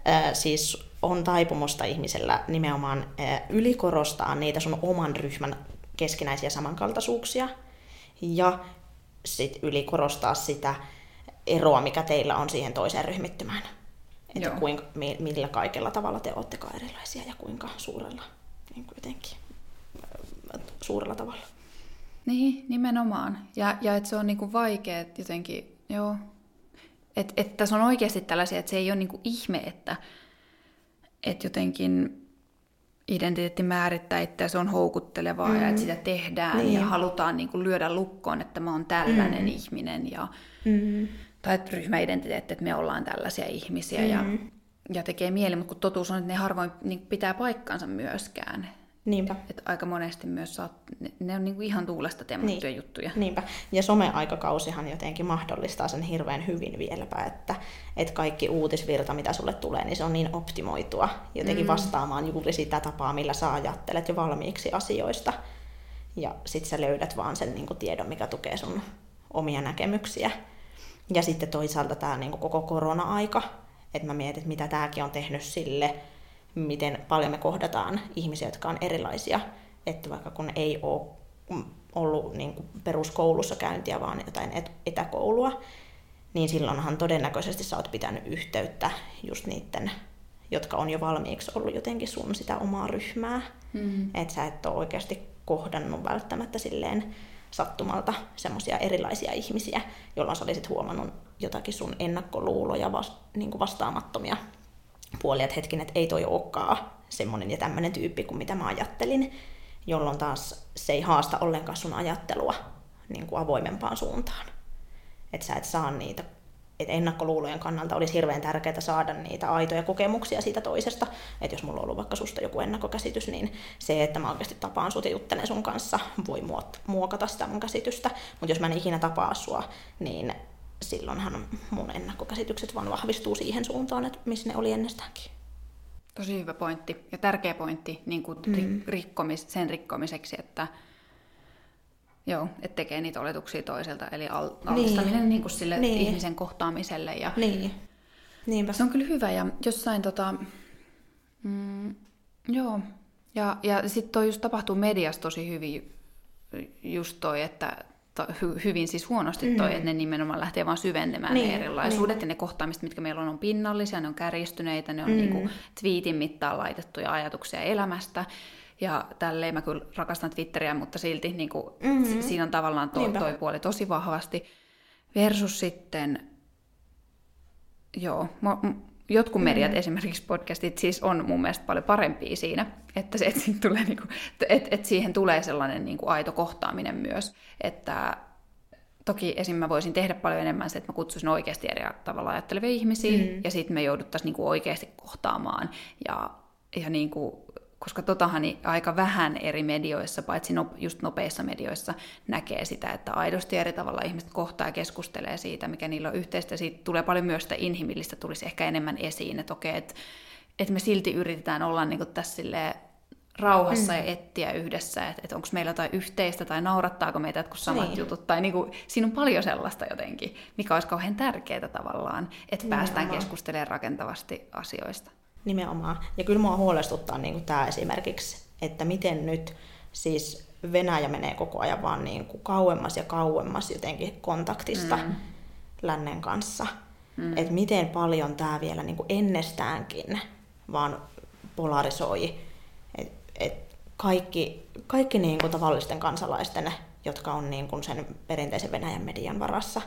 äh, siis on taipumusta ihmisellä nimenomaan äh, ylikorostaa niitä sun oman ryhmän keskinäisiä samankaltaisuuksia ja sitten ylikorostaa sitä eroa, mikä teillä on siihen toiseen ryhmittymään. Että kuinka, millä kaikella tavalla te olettekaan erilaisia ja kuinka suurella, niin kuin jotenkin, suurella tavalla. Niin, nimenomaan. Ja, ja että se on niinku vaikea jotenkin, joo. Että et tässä on oikeasti tällaisia, että se ei ole niinku ihme, että et jotenkin identiteetti määrittää itseä, se on houkuttelevaa mm. ja että sitä tehdään niin. ja halutaan niinku lyödä lukkoon, että mä oon tällainen mm. ihminen ja mm tai ryhmäidentiteetti, että me ollaan tällaisia ihmisiä mm-hmm. ja, ja tekee mieli, mutta kun totuus on, että ne harvoin niin pitää paikkansa myöskään. Niinpä. Että aika monesti myös saat, ne, ne on niinku ihan tuulesta temmattuja niin. juttuja. Niinpä. Ja someaikakausihan jotenkin mahdollistaa sen hirveän hyvin vieläpä, että, että kaikki uutisvirta, mitä sulle tulee, niin se on niin optimoitua jotenkin mm. vastaamaan juuri sitä tapaa, millä sä ajattelet jo valmiiksi asioista. Ja sit sä löydät vaan sen niin kuin tiedon, mikä tukee sun omia näkemyksiä. Ja sitten toisaalta tämä niin koko korona-aika, että mä mietin, että mitä tämäkin on tehnyt sille, miten paljon me kohdataan ihmisiä, jotka on erilaisia. Että vaikka kun ei ole ollut niin kuin peruskoulussa käyntiä, vaan jotain etäkoulua, niin silloinhan todennäköisesti sä oot pitänyt yhteyttä just niiden, jotka on jo valmiiksi ollut jotenkin sun sitä omaa ryhmää. Mm-hmm. Että sä et ole oikeasti kohdannut välttämättä silleen sattumalta semmoisia erilaisia ihmisiä, jolloin sä olisit huomannut jotakin sun ennakkoluuloja vast, niin kuin vastaamattomia puolia, että hetkin, että ei toi olekaan semmoinen ja tämmöinen tyyppi kuin mitä mä ajattelin, jolloin taas se ei haasta ollenkaan sun ajattelua niin kuin avoimempaan suuntaan. Että sä et saa niitä että ennakkoluulojen kannalta olisi hirveän tärkeää saada niitä aitoja kokemuksia siitä toisesta. Että jos mulla on ollut vaikka susta joku ennakkokäsitys, niin se, että mä oikeasti tapaan sut ja juttelen sun kanssa, voi muokata sitä mun käsitystä. Mutta jos mä en ikinä tapaa sua, niin silloinhan mun ennakkokäsitykset vaan vahvistuu siihen suuntaan, että missä ne oli ennestäänkin. Tosi hyvä pointti ja tärkeä pointti niin kuin mm. rikkomis, sen rikkomiseksi, että Joo, että tekee niitä oletuksia toiselta, eli al- altistaminen niin. Niin kuin sille niin. ihmisen kohtaamiselle. Ja niin. Niinpä. Se on kyllä hyvä, ja jossain tota, mm, joo, ja, ja sitten toi just tapahtuu mediassa tosi hyvin, just toi, että to, hy, hyvin siis huonosti toi, mm. että ne nimenomaan lähtee vaan syvennemään niin, ne erilaisuudet niin. ja ne kohtaamista, mitkä meillä on, on pinnallisia, ne on kärjistyneitä, ne on mm. niinku twiitin mittaan laitettuja ajatuksia elämästä, ja tälleen mä kyllä rakastan Twitteriä, mutta silti niin kuin, mm-hmm. siinä on tavallaan toi, toi puoli tosi vahvasti. Versus sitten, joo, jotkut mediat, mm. esimerkiksi podcastit, siis on mun mielestä paljon parempia siinä, että, se, että, siitä tulee, niin kuin, että, että siihen tulee sellainen niin kuin aito kohtaaminen myös, että toki esim. mä voisin tehdä paljon enemmän se, että mä kutsuisin oikeasti eri tavalla ajattelevia ihmisiä, mm. ja sitten me jouduttaisiin niin kuin oikeasti kohtaamaan, ja, ja niin kuin koska totahan aika vähän eri medioissa, paitsi no, just nopeissa medioissa, näkee sitä, että aidosti eri tavalla ihmiset kohtaa ja keskustelee siitä, mikä niillä on yhteistä. Siitä tulee paljon myös sitä inhimillistä, tulisi ehkä enemmän esiin, että okei, että, että me silti yritetään olla niin kuin tässä silleen, rauhassa mm. ja etsiä yhdessä, että, että onko meillä jotain yhteistä tai naurattaako meitä jotkut samat niin. jutut. Tai niin kuin, siinä on paljon sellaista jotenkin, mikä olisi kauhean tärkeää tavallaan, että Nimenomaan. päästään keskustelemaan rakentavasti asioista. Nimenomaan. Ja kyllä mua huolestuttaa niin kuin tämä esimerkiksi, että miten nyt siis Venäjä menee koko ajan vaan niin kuin kauemmas ja kauemmas jotenkin kontaktista mm. lännen kanssa. Mm. Että miten paljon tämä vielä niin kuin ennestäänkin vaan polarisoi. Et, et kaikki kaikki niin kuin tavallisten kansalaisten, jotka on niin kuin sen perinteisen Venäjän median varassa,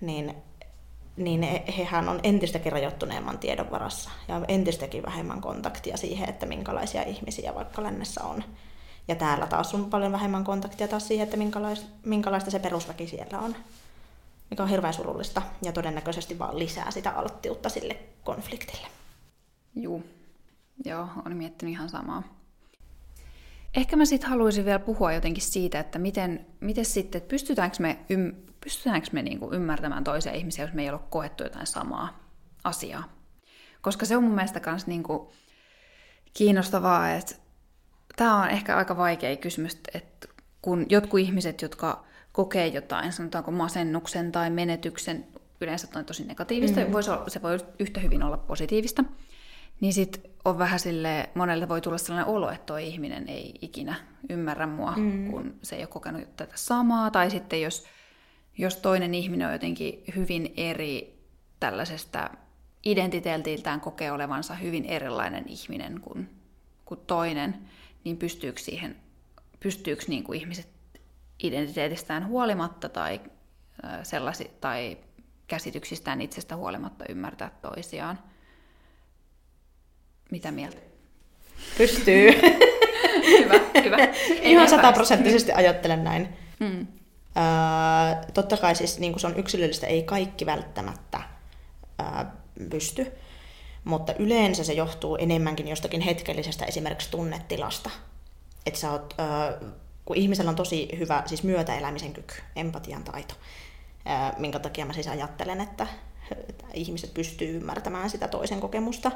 niin niin hehän on entistäkin rajoittuneemman tiedon varassa ja entistäkin vähemmän kontaktia siihen, että minkälaisia ihmisiä vaikka lännessä on. Ja täällä taas on paljon vähemmän kontaktia taas siihen, että minkälaista, se perusväki siellä on. mikä on hirveän surullista ja todennäköisesti vaan lisää sitä alttiutta sille konfliktille. Juu, joo, on miettinyt ihan samaa. Ehkä mä sitten haluaisin vielä puhua jotenkin siitä, että miten, miten sitten, että pystytäänkö me, ym, pystytäänkö me niinku ymmärtämään toisia ihmisiä, jos me ei ole koettu jotain samaa asiaa. Koska se on mun mielestä myös niinku kiinnostavaa, että tämä on ehkä aika vaikea kysymys, että kun jotkut ihmiset, jotka kokee jotain, sanotaanko masennuksen tai menetyksen, yleensä on tosi negatiivista, mm. Voisi olla, se voi yhtä hyvin olla positiivista, niin sitten on vähän sille, monelle voi tulla sellainen olo, että tuo ihminen ei ikinä ymmärrä mua, mm. kun se ei ole kokenut tätä samaa, tai sitten jos, jos toinen ihminen on jotenkin hyvin eri tällaisesta identiteetiltään kokee olevansa hyvin erilainen ihminen kuin, kuin toinen, niin pystyykö siihen, pystyykö niin kuin ihmiset identiteetistään huolimatta tai, sellasi, tai käsityksistään itsestä huolimatta ymmärtää toisiaan. Mitä mieltä? Pystyy. hyvä, hyvä. Ihan sataprosenttisesti ajattelen näin. Mm. Totta kai siis niin se on yksilöllistä, ei kaikki välttämättä öö, pysty, mutta yleensä se johtuu enemmänkin jostakin hetkellisestä esimerkiksi tunnetilasta. Että sä oot öö, kun ihmisellä on tosi hyvä siis myötäelämisen kyky, empatian taito, minkä takia mä siis ajattelen, että ihmiset pystyy ymmärtämään sitä toisen kokemusta.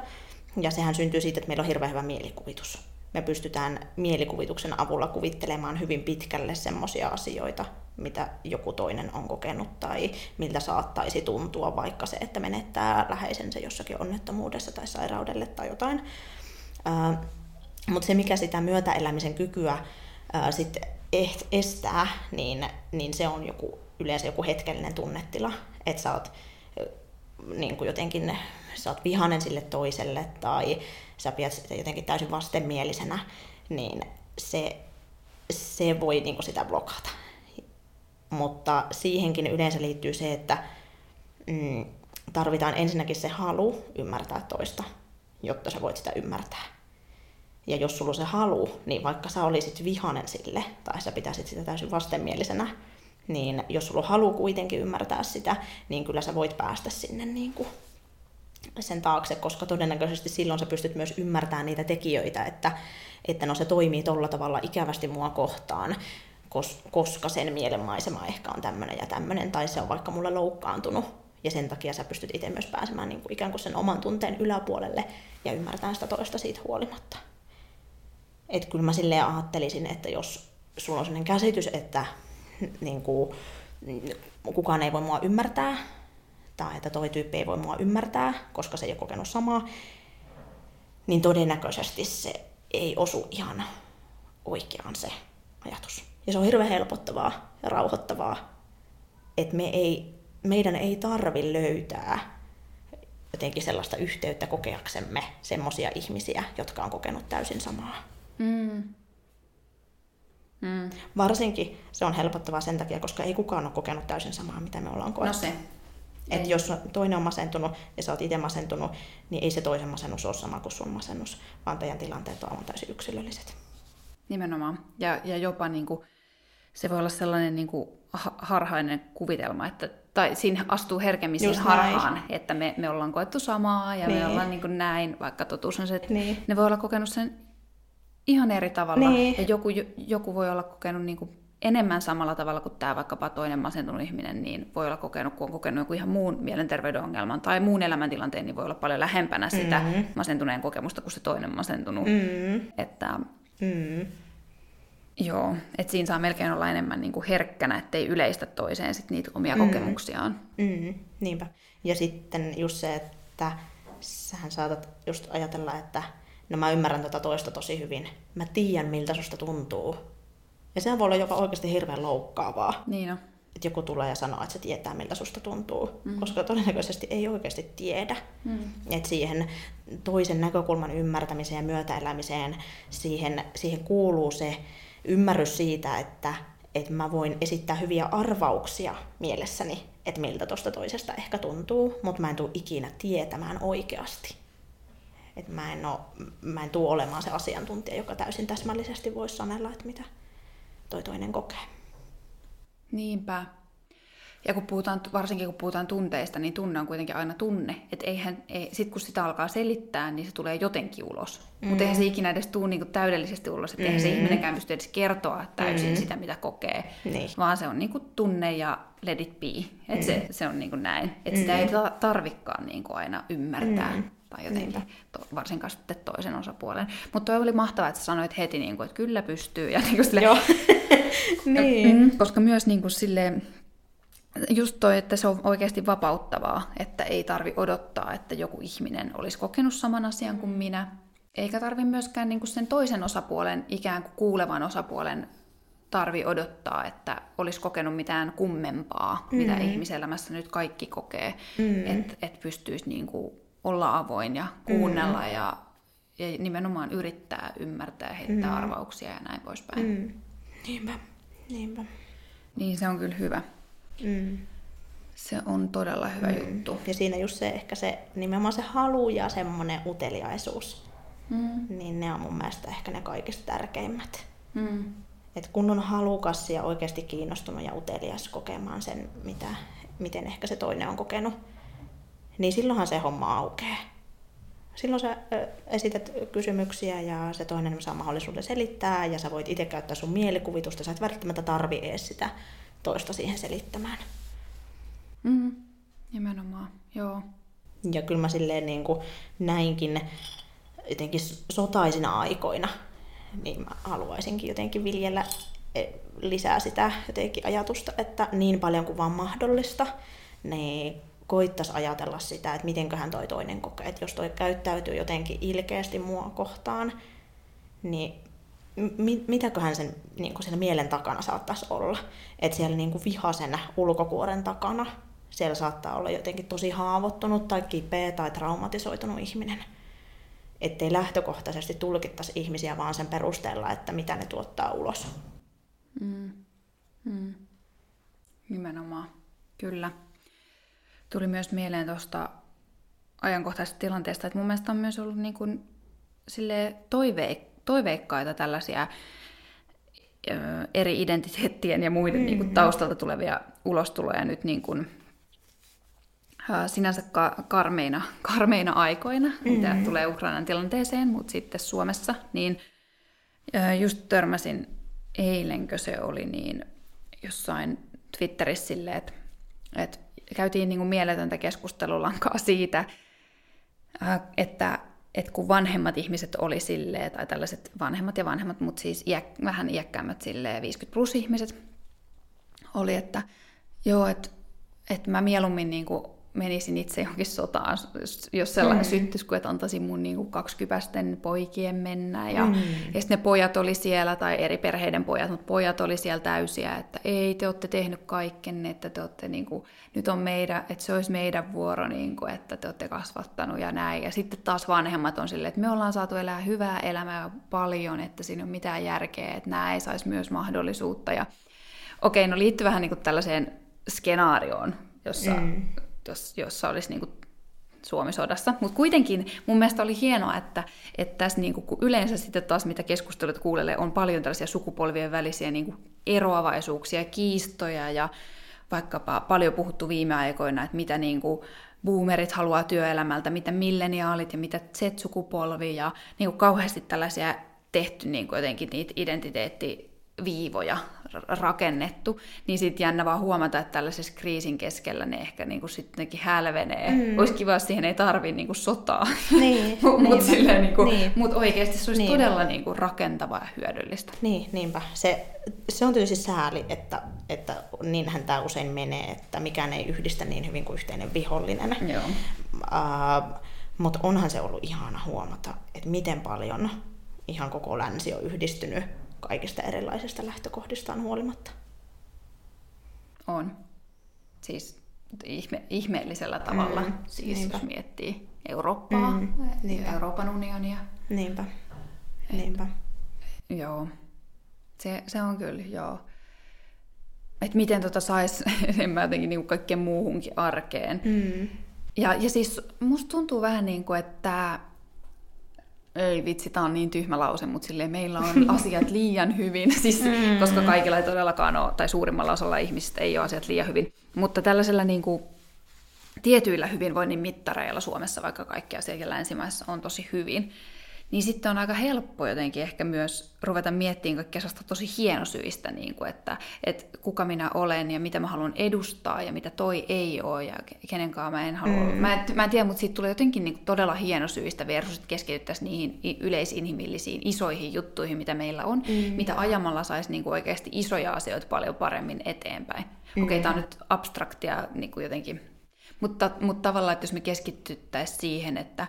Ja sehän syntyy siitä, että meillä on hirveän hyvä mielikuvitus. Me pystytään mielikuvituksen avulla kuvittelemaan hyvin pitkälle semmoisia asioita, mitä joku toinen on kokenut tai miltä saattaisi tuntua vaikka se, että menettää läheisensä jossakin onnettomuudessa tai sairaudelle tai jotain. Mutta se, mikä sitä myötäelämisen kykyä ää, sit estää, niin, niin se on joku, yleensä joku hetkellinen tunnetila. Että sä oot niin kuin jotenkin sä oot vihanen sille toiselle tai sä pidät sitä jotenkin täysin vastenmielisenä, niin se, se voi niin kuin sitä blokata. Mutta siihenkin yleensä liittyy se, että mm, tarvitaan ensinnäkin se halu ymmärtää toista, jotta sä voit sitä ymmärtää. Ja jos sulla on se halu, niin vaikka sä olisit vihanen sille, tai sä pitäisit sitä täysin vastenmielisenä, niin jos sulla on halu kuitenkin ymmärtää sitä, niin kyllä sä voit päästä sinne niin kuin sen taakse, koska todennäköisesti silloin sä pystyt myös ymmärtämään niitä tekijöitä, että, että no se toimii tolla tavalla ikävästi mua kohtaan, koska sen mielenmaisema ehkä on tämmöinen ja tämmöinen, tai se on vaikka mulle loukkaantunut, ja sen takia sä pystyt itse myös pääsemään niin kuin ikään kuin sen oman tunteen yläpuolelle ja ymmärtämään sitä toista siitä huolimatta. Että kyllä mä silleen ajattelisin, että jos sulla on sellainen käsitys, että niin kuin, kukaan ei voi mua ymmärtää, tai että toi tyyppi ei voi mua ymmärtää, koska se ei ole kokenut samaa, niin todennäköisesti se ei osu ihan oikeaan se ajatus. Ja se on hirveän helpottavaa ja rauhoittavaa, että me ei, meidän ei tarvi löytää jotenkin sellaista yhteyttä kokeaksemme semmoisia ihmisiä, jotka on kokenut täysin samaa. Mm. Mm. Varsinkin se on helpottavaa sen takia, koska ei kukaan ole kokenut täysin samaa, mitä me ollaan koettu. No se. Et jos toinen on masentunut ja sä oot itse masentunut, niin ei se toisen masennus ole sama kuin sun masennus, vaan teidän tilanteet on täysin yksilölliset. Nimenomaan. Ja, ja jopa niin kuin, se voi olla sellainen niin kuin harhainen kuvitelma, että, tai siinä astuu herkemmin siihen harhaan, näin. että me, me ollaan koettu samaa ja niin. me ollaan niin kuin näin, vaikka totuus on se, että niin. ne voi olla kokenut sen ihan eri tavalla. Niin. Ja joku, joku voi olla kokenut niin kuin enemmän samalla tavalla kuin tämä vaikkapa toinen masentunut ihminen, niin voi olla kokenut, kun on kokenut joku ihan muun mielenterveyden ongelman tai muun elämäntilanteen, niin voi olla paljon lähempänä sitä mm-hmm. masentuneen kokemusta kuin se toinen masentunut. Mm-hmm. Että, mm-hmm. Joo, että siinä saa melkein olla enemmän niin kuin herkkänä, ettei yleistä toiseen sit niitä omia mm-hmm. kokemuksiaan. Mm-hmm. Niinpä. Ja sitten just se, että sähän saatat just ajatella, että no mä ymmärrän tätä toista tosi hyvin. Mä tiedän, miltä susta tuntuu. Ja sehän voi olla jopa oikeasti hirveän loukkaavaa. Niin on. Että joku tulee ja sanoo, että se tietää, miltä susta tuntuu. Mm. Koska todennäköisesti ei oikeasti tiedä. Mm. Että siihen toisen näkökulman ymmärtämiseen ja myötäelämiseen, siihen, siihen kuuluu se ymmärrys siitä, että, että mä voin esittää hyviä arvauksia mielessäni, että miltä tuosta toisesta ehkä tuntuu, mutta mä en tule ikinä tietämään oikeasti. Et mä en, oo, mä en tule olemaan se asiantuntija, joka täysin täsmällisesti voisi sanella, että mitä toi toinen kokee. Niinpä. Ja kun puhutaan, varsinkin kun puhutaan tunteista, niin tunne on kuitenkin aina tunne. Että eihän, ei, sit kun sitä alkaa selittää, niin se tulee jotenkin ulos. Mm. Mutta eihän se ikinä edes tule niinku täydellisesti ulos. Että mm. eihän se ihminenkään pysty edes kertoa täysin mm. sitä, mitä kokee. Niin. Vaan se on niinku tunne ja let it be. Että mm. se, se on niinku näin. Että mm. sitä ei tarvikaan niinku aina ymmärtää. Mm tai jotenkin, to, varsinkaan sitten toisen osapuolen. Mutta toi oli mahtavaa, että sä sanoit heti, niin kuin, että kyllä pystyy. Ja niin kuin sille, Joo. niin. Mm, koska myös niin kuin sille, just toi, että se on oikeasti vapauttavaa, että ei tarvi odottaa, että joku ihminen olisi kokenut saman asian kuin minä. Eikä tarvi myöskään niin kuin sen toisen osapuolen, ikään kuin kuulevan osapuolen tarvi odottaa, että olisi kokenut mitään kummempaa, mm. mitä ihmiselämässä nyt kaikki kokee, mm. että et pystyisi niin kuin olla avoin ja kuunnella mm. ja, ja nimenomaan yrittää ymmärtää heittää mm. arvauksia ja näin poispäin. Mm. Niinpä, niinpä. Niin se on kyllä hyvä. Mm. Se on todella hyvä mm. juttu. Ja siinä just se ehkä se nimenomaan se halu ja semmoinen uteliaisuus, mm. niin ne on mun mielestä ehkä ne kaikista tärkeimmät. Mm. Et kun on halukas ja oikeasti kiinnostunut ja utelias kokemaan sen, mitä, miten ehkä se toinen on kokenut, niin silloinhan se homma aukeaa. Silloin sä esität kysymyksiä ja se toinen saa mahdollisuuden selittää ja sä voit itse käyttää sun mielikuvitusta. Sä et välttämättä tarvi edes sitä toista siihen selittämään. Mm, nimenomaan, joo. Ja kyllä mä silleen niin kuin näinkin jotenkin sotaisina aikoina, niin mä haluaisinkin jotenkin viljellä e, lisää sitä jotenkin ajatusta, että niin paljon kuin vaan mahdollista, niin koittaisi ajatella sitä, että mitenköhän toi toinen kokee. Että jos toi käyttäytyy jotenkin ilkeästi mua kohtaan, niin mi- mitäköhän sen niin sen mielen takana saattaisi olla. Että siellä niin kuin vihasen ulkokuoren takana siellä saattaa olla jotenkin tosi haavoittunut tai kipeä tai traumatisoitunut ihminen. Ettei lähtökohtaisesti tulkittaisi ihmisiä vaan sen perusteella, että mitä ne tuottaa ulos. Mm. Mm. Nimenomaan, kyllä tuli myös mieleen tuosta ajankohtaisesta tilanteesta, että mun mielestä on myös ollut niin kuin toiveik- toiveikkaita tällaisia ö, eri identiteettien ja muiden mm-hmm. niin kuin mm. taustalta tulevia ulostuloja nyt niin kuin, ö, sinänsä ka- karmeina, karmeina aikoina, mm-hmm. mitä tulee Ukrainan tilanteeseen, mutta sitten Suomessa, niin ö, just törmäsin eilenkö se oli, niin jossain Twitterissä silleen, että, että käytiin niin kuin mieletöntä keskustelulankaa siitä, äh, että, että kun vanhemmat ihmiset oli silleen, tai tällaiset vanhemmat ja vanhemmat, mutta siis iäk, vähän iäkkäämmät silleen 50 plus ihmiset, oli, että joo, että, että mä mieluummin niin kuin menisin itse johonkin sotaan, jos sellainen mm. syttys, kun että antaisin mun niin kuin kaksikypäisten poikien mennä. Ja, mm. ja sitten ne pojat oli siellä, tai eri perheiden pojat, mutta pojat oli siellä täysiä, että ei, te olette tehnyt kaikkenne, että te olette, niin kuin, nyt on meidän, että se olisi meidän vuoro, niin kuin, että te olette kasvattanut ja näin. Ja sitten taas vanhemmat on silleen, että me ollaan saatu elää hyvää elämää paljon, että siinä ei ole mitään järkeä, että nämä ei saisi myös mahdollisuutta. Ja okei, no liittyy vähän niin kuin tällaiseen skenaarioon, jossa mm jossa olisi niin kuin Suomisodassa. Mutta kuitenkin mun mielestä oli hienoa, että, että tässä niin kuin, kun yleensä sitten taas mitä keskustelut kuulelee, on paljon tällaisia sukupolvien välisiä niin kuin eroavaisuuksia, kiistoja ja vaikkapa paljon puhuttu viime aikoina, että mitä niin kuin boomerit haluaa työelämältä, mitä milleniaalit ja mitä Z-sukupolvi ja niin kuin kauheasti tällaisia tehty niin kuin jotenkin niitä identiteettiviivoja rakennettu, niin sitten jännä vaan huomata, että tällaisessa kriisin keskellä ne ehkä niinku sittenkin hälvenee. Mm. Olisi kiva, jos siihen ei tarvitse niinku sotaa, niin, mutta niinku, niin. mut oikeasti se olisi niin. todella niinku rakentavaa ja hyödyllistä. Niin, niinpä. Se, se on tietysti sääli, että, että niinhän tämä usein menee, että mikään ei yhdistä niin hyvin kuin yhteinen vihollinen. Joo. Uh, mutta onhan se ollut ihana huomata, että miten paljon ihan koko länsi on yhdistynyt kaikista erilaisista lähtökohdistaan huolimatta. On. Siis ihme, ihmeellisellä tavalla, mm, siis niinpä. jos miettii Eurooppaa, mm, niinpä. Euroopan unionia. Niinpä, niinpä. Et, joo, se, se on kyllä, joo. Että miten tota saisi enemmän jotenkin niin kaikkeen muuhunkin arkeen. Mm. Ja, ja siis musta tuntuu vähän niin kuin, että ei vitsi, tämä on niin tyhmä lause, mutta silleen meillä on asiat liian hyvin, siis, mm. koska kaikilla ei todellakaan ole, tai suurimmalla osalla ihmisistä ei ole asiat liian hyvin. Mutta tällaisella niin kuin, tietyillä hyvinvoinnin mittareilla Suomessa, vaikka kaikki asiat länsimaissa on tosi hyvin, niin sitten on aika helppo jotenkin ehkä myös ruveta miettimään kaikkea sellaista tosi hienosyistä, niin kuin, että, että kuka minä olen ja mitä mä haluan edustaa ja mitä toi ei ole ja kenenkaan mä en halua mm. mä, en, mä en tiedä, mutta siitä tulee jotenkin niin kuin todella hienosyistä versus, että keskityttäisiin niihin yleisinhimillisiin isoihin juttuihin, mitä meillä on, mm. mitä ajamalla saisi niin kuin oikeasti isoja asioita paljon paremmin eteenpäin. Mm. Okei, okay, tämä on nyt abstraktia niin kuin jotenkin, mutta, mutta tavallaan, että jos me keskittyttäisiin siihen, että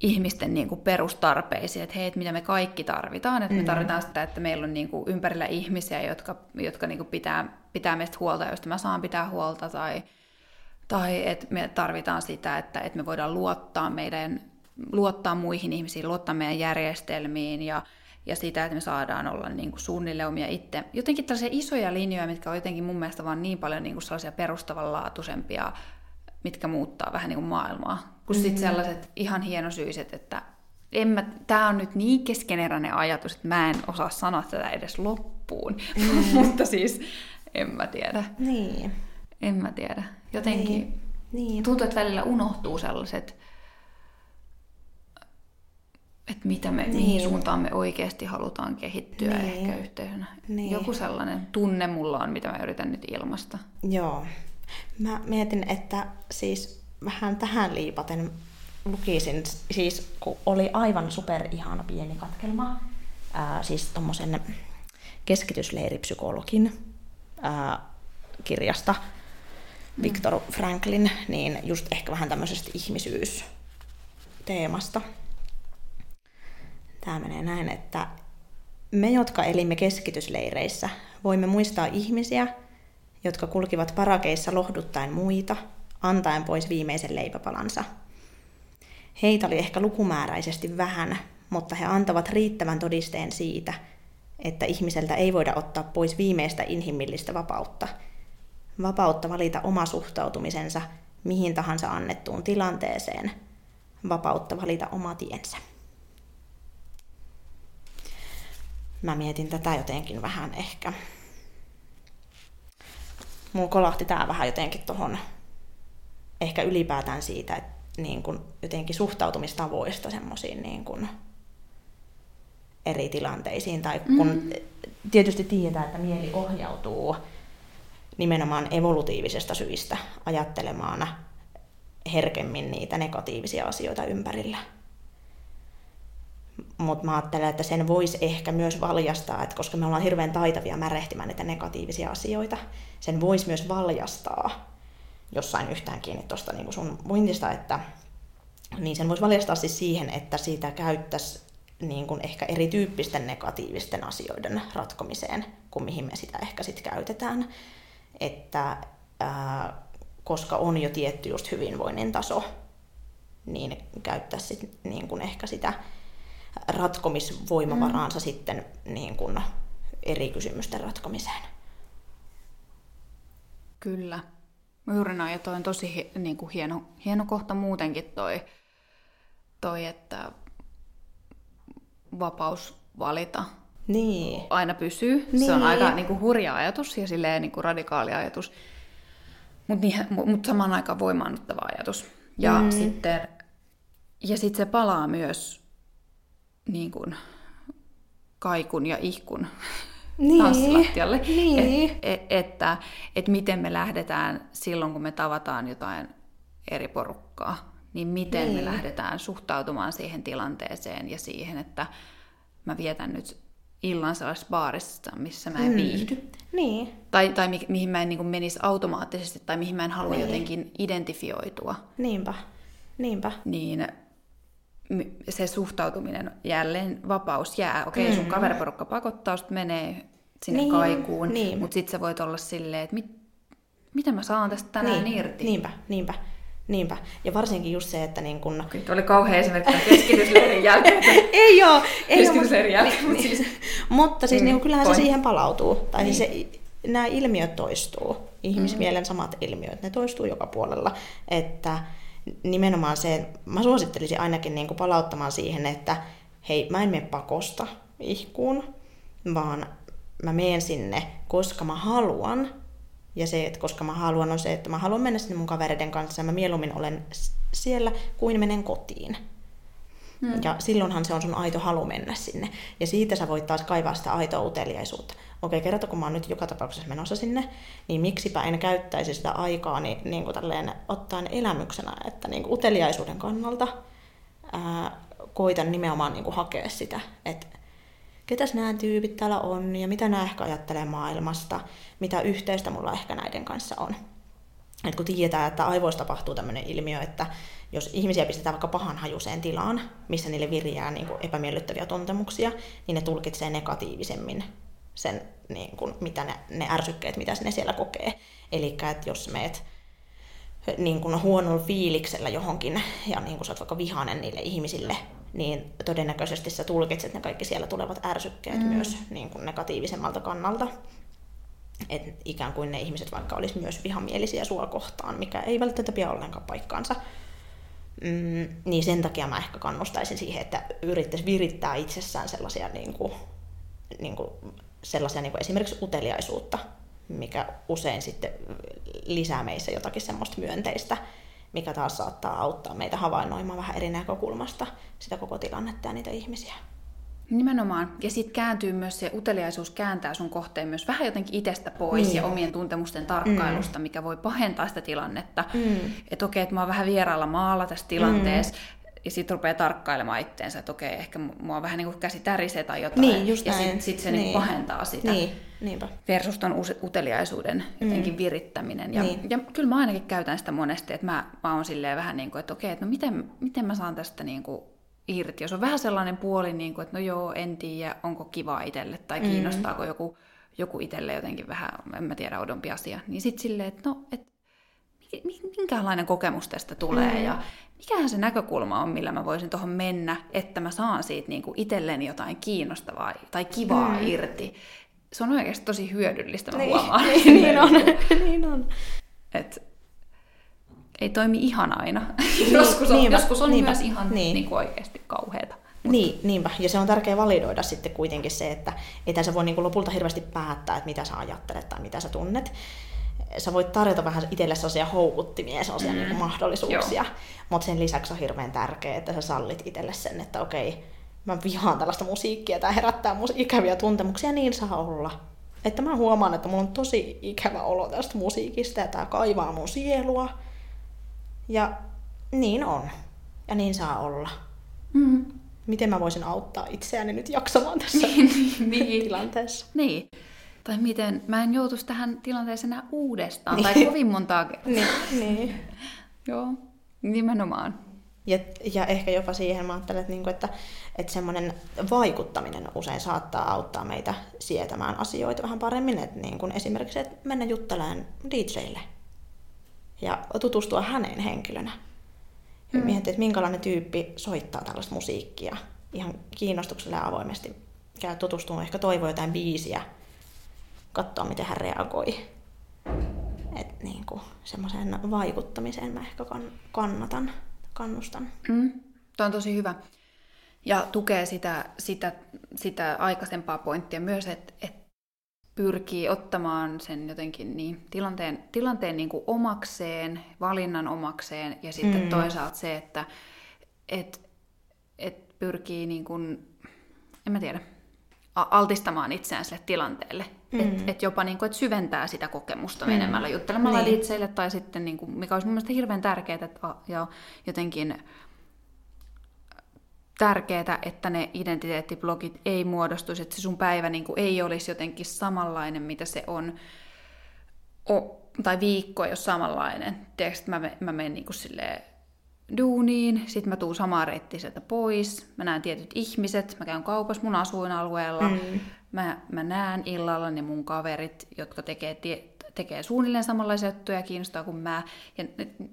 ihmisten niin kuin perustarpeisiin, että hei, että mitä me kaikki tarvitaan, että mm. me tarvitaan sitä, että meillä on niin kuin ympärillä ihmisiä, jotka, jotka niin kuin pitää, pitää meistä huolta, joista mä saan pitää huolta, tai, tai että me tarvitaan sitä, että, että me voidaan luottaa meidän, luottaa muihin ihmisiin, luottaa meidän järjestelmiin ja, ja sitä, että me saadaan olla niin kuin suunnilleen omia itse. Jotenkin tällaisia isoja linjoja, mitkä on jotenkin mun mielestä vaan niin paljon niin kuin sellaisia perustavanlaatuisempia mitkä muuttaa vähän niin kuin maailmaa. Kun mm-hmm. sitten sellaiset ihan hienosyiset, että tämä on nyt niin keskeneräinen ajatus, että mä en osaa sanoa tätä edes loppuun. Mm. Mutta siis en mä tiedä. Niin. En mä tiedä. Jotenkin niin. Niin. tuntuu, että välillä unohtuu sellaiset, että mitä me, niin. mihin suuntaan me oikeasti halutaan kehittyä niin. ehkä yhteisönä. Niin. Joku sellainen tunne mulla on, mitä mä yritän nyt ilmasta. Joo, Mä mietin, että siis vähän tähän liipaten lukisin, siis kun oli aivan super ihana pieni katkelma, ää, siis tommosen keskitysleiripsykologin ää, kirjasta, Viktor mm. Franklin, niin just ehkä vähän tämmöisestä ihmisyysteemasta. Tämä menee näin, että me, jotka elimme keskitysleireissä, voimme muistaa ihmisiä, jotka kulkivat parakeissa lohduttaen muita, antaen pois viimeisen leipäpalansa. Heitä oli ehkä lukumääräisesti vähän, mutta he antavat riittävän todisteen siitä, että ihmiseltä ei voida ottaa pois viimeistä inhimillistä vapautta. Vapautta valita oma suhtautumisensa mihin tahansa annettuun tilanteeseen. Vapautta valita oma tiensä. Mä mietin tätä jotenkin vähän ehkä mulla kolahti tää vähän jotenkin tuohon ehkä ylipäätään siitä, että niin kun jotenkin suhtautumistavoista semmoisiin niin eri tilanteisiin. Tai kun mm. tietysti tiedetään, että mieli ohjautuu nimenomaan evolutiivisesta syistä ajattelemaan herkemmin niitä negatiivisia asioita ympärillä. Mutta mä ajattelen, että sen voisi ehkä myös valjastaa, että koska me ollaan hirveän taitavia märehtimään niitä negatiivisia asioita, sen voisi myös valjastaa jossain yhtään kiinni tuosta niin sun muintista, että niin sen voisi valjastaa siis siihen, että siitä käyttäisi niin kuin ehkä erityyppisten negatiivisten asioiden ratkomiseen, kuin mihin me sitä ehkä sitten käytetään. Että ää, koska on jo tietty just hyvinvoinnin taso, niin käyttäisi sit, niin kuin ehkä sitä ratkomisvoimavaraansa mm. sitten niin kuin eri kysymysten ratkomiseen. Kyllä. Juuri näin, ja toi on tosi niin kuin hieno, hieno kohta muutenkin toi, toi, että vapaus valita niin. aina pysyy. Niin. Se on niin. aika niin kuin, hurja ajatus ja silleen, niin kuin, radikaali ajatus, mutta niin, mut samaan aikaan voimaannuttava ajatus. Ja mm. sitten ja sit se palaa myös niin kuin, kaikun ja ihkun niin, tanssilattialle. Niin. Et, et, että et miten me lähdetään silloin, kun me tavataan jotain eri porukkaa, niin miten niin. me lähdetään suhtautumaan siihen tilanteeseen ja siihen, että mä vietän nyt illan sellaisessa baarissa, missä mä en mm. viihdy. Niin. Tai, tai mi- mihin mä en niin menisi automaattisesti tai mihin mä en halua niin. jotenkin identifioitua. Niinpä. Niinpä. Niin se suhtautuminen, jälleen vapaus jää. Okei, okay, sun mm. kaveriporukka pakottaa, sut menee sinne niin, kaikuun, niin. mutta sitten sä voit olla silleen, että mit, mitä mä saan tästä tänään niin, irti. Niinpä, niinpä. Niinpä. Ja varsinkin just se, että niin kun... Kyllä, oli kauhean esimerkki keskitysleirin jälkeen. ei oo. Ei keskitysleirin jälkeen, mutta siis... mutta siis mm, niin kyllähän point. se siihen palautuu. Tai niin. siis se, nämä ilmiöt toistuu. Ihmismielen mm. samat ilmiöt, ne toistuu joka puolella. Että nimenomaan se, mä suosittelisin ainakin niin kuin palauttamaan siihen, että hei, mä en mene pakosta ihkuun, vaan mä menen sinne, koska mä haluan. Ja se, että koska mä haluan, on se, että mä haluan mennä sinne mun kavereiden kanssa ja mä mieluummin olen siellä kuin menen kotiin. Hmm. Ja silloinhan se on sun aito halu mennä sinne. Ja siitä sä voit taas kaivaa sitä aitoa uteliaisuutta. Okei, kerta kun mä oon nyt joka tapauksessa menossa sinne, niin miksipä en käyttäisi sitä aikaa niin, niin kuin tälleen ottaen elämyksenä, että niin kuin uteliaisuuden kannalta ää, koitan nimenomaan niin kuin hakea sitä, että ketäs nämä tyypit täällä on ja mitä nämä ehkä ajattelee maailmasta, mitä yhteistä mulla ehkä näiden kanssa on. Et kun tiedetään, että aivoissa tapahtuu tämmöinen ilmiö, että jos ihmisiä pistetään vaikka pahan hajuseen tilaan, missä niille virjää niin epämiellyttäviä tuntemuksia, niin ne tulkitsee negatiivisemmin sen, niin kuin, mitä ne, ne ärsykkeet, mitä ne siellä kokee. Eli että jos meet niin kuin huonolla fiiliksellä johonkin ja niin kuin sä oot vaikka vihainen niille ihmisille, niin todennäköisesti sä tulkitset ne kaikki siellä tulevat ärsykkeet mm. myös niin kuin negatiivisemmalta kannalta. Et ikään kuin ne ihmiset vaikka olisi myös vihamielisiä sua kohtaan, mikä ei välttämättä pidä ollenkaan paikkaansa. Mm, niin sen takia mä ehkä kannustaisin siihen, että yrittäisi virittää itsessään sellaisia, niin kuin, niin kuin, sellaisia niin kuin esimerkiksi uteliaisuutta, mikä usein sitten lisää meissä jotakin semmoista myönteistä, mikä taas saattaa auttaa meitä havainnoimaan vähän eri näkökulmasta sitä koko tilannetta ja niitä ihmisiä. Nimenomaan. Ja sitten kääntyy myös se uteliaisuus kääntää sun kohteen myös vähän jotenkin itsestä pois niin. ja omien tuntemusten tarkkailusta, mm. mikä voi pahentaa sitä tilannetta. Mm. Että okei, että mä oon vähän vieraalla maalla tässä tilanteessa, mm. Ja sitten rupeaa tarkkailemaan itteensä, että okei, ehkä mua vähän niin kuin käsi tärisee tai jotain. Niin, just ja sitten sit se niin. Niin pahentaa sitä. Niin. Niinpä. Versus ton uteliaisuuden jotenkin mm. virittäminen. Ja, niin. ja kyllä mä ainakin käytän sitä monesti, että mä, mä oon silleen vähän niin kuin, että okei, että no miten, miten mä saan tästä niin kuin irti. Jos on vähän sellainen puoli, niin kuin, että no joo, en tiedä, onko kiva itselle tai mm. kiinnostaako mm. joku, joku itselle jotenkin vähän, en mä tiedä, odompi asia, niin sitten silleen, että no, että minkälainen kokemus tästä tulee mm. ja mikähän se näkökulma on, millä mä voisin tuohon mennä, että mä saan siitä niin kuin itselleni jotain kiinnostavaa tai kivaa mm. irti. Se on oikeasti tosi hyödyllistä, mä niin, huomaan. Niin, niin on, niin on. Et ei toimi ihan aina. Niin, joskus on, niinpä, joskus on niinpä, myös ihan niin. Niin kuin oikeasti kauheata. Mutta... Niin, niinpä. Ja se on tärkeää validoida sitten kuitenkin se, että ei sä voi niin kuin lopulta hirveästi päättää, että mitä sä ajattelet tai mitä sä tunnet. Sä voit tarjota vähän itselle sellaisia houkuttimia, sellaisia mm. niin mahdollisuuksia. Mutta sen lisäksi on hirveän tärkeää, että sä sallit itselle sen, että okei, mä vihaan tällaista musiikkia, tai herättää mus- ikäviä tuntemuksia, niin saa olla. Että mä huomaan, että mulla on tosi ikävä olo tästä musiikista, ja tää kaivaa mun sielua ja niin on. Ja niin saa olla. Mm. Miten mä voisin auttaa itseäni nyt jaksamaan tässä niin, niin. tilanteessa? Niin. Tai miten mä en joutuisi tähän tilanteeseen enää uudestaan, niin. tai kovin montaa kertaa. niin, niin. Joo, nimenomaan. Ja, ja ehkä jopa siihen mä ajattelen, että, niinku, että, että semmoinen vaikuttaminen usein saattaa auttaa meitä sietämään asioita vähän paremmin. Että niin kuin esimerkiksi että mennä juttelemaan DJlle ja tutustua häneen henkilönä. Ja mm. miettiä, että minkälainen tyyppi soittaa tällaista musiikkia ihan kiinnostuksella ja avoimesti. Käy tutustumaan, ehkä toivoo jotain biisiä, katsoa miten hän reagoi. Et niin kuin, semmoiseen vaikuttamiseen mä ehkä kannatan, kannustan. Mm. Tuo on tosi hyvä. Ja tukee sitä, sitä, sitä aikaisempaa pointtia myös, että, että pyrkii ottamaan sen jotenkin niin, tilanteen, tilanteen niin kuin omakseen, valinnan omakseen ja sitten mm. toisaalta se, että et, et pyrkii niin kuin, en mä tiedä, altistamaan itseään sille tilanteelle. Mm. Että et jopa niin kuin, et syventää sitä kokemusta mm. menemällä juttelemalla niin. liitseille tai sitten, niin kuin, mikä olisi mun mielestä hirveän tärkeää, että ja jotenkin tärkeää, että ne identiteettiblogit ei muodostuisi, että se sun päivä niin kuin ei olisi jotenkin samanlainen, mitä se on, o, tai viikko ei ole samanlainen. Tiedätkö, mä, mä menen niin kuin silleen duuniin, sitten mä tuun samaa reittiä sieltä pois, mä näen tietyt ihmiset, mä käyn kaupassa mun asuinalueella, mm. mä, mä näen illalla ne mun kaverit, jotka tekee, tie, tekee suunnilleen samanlaisia juttuja kiinnostaa kuin mä, ja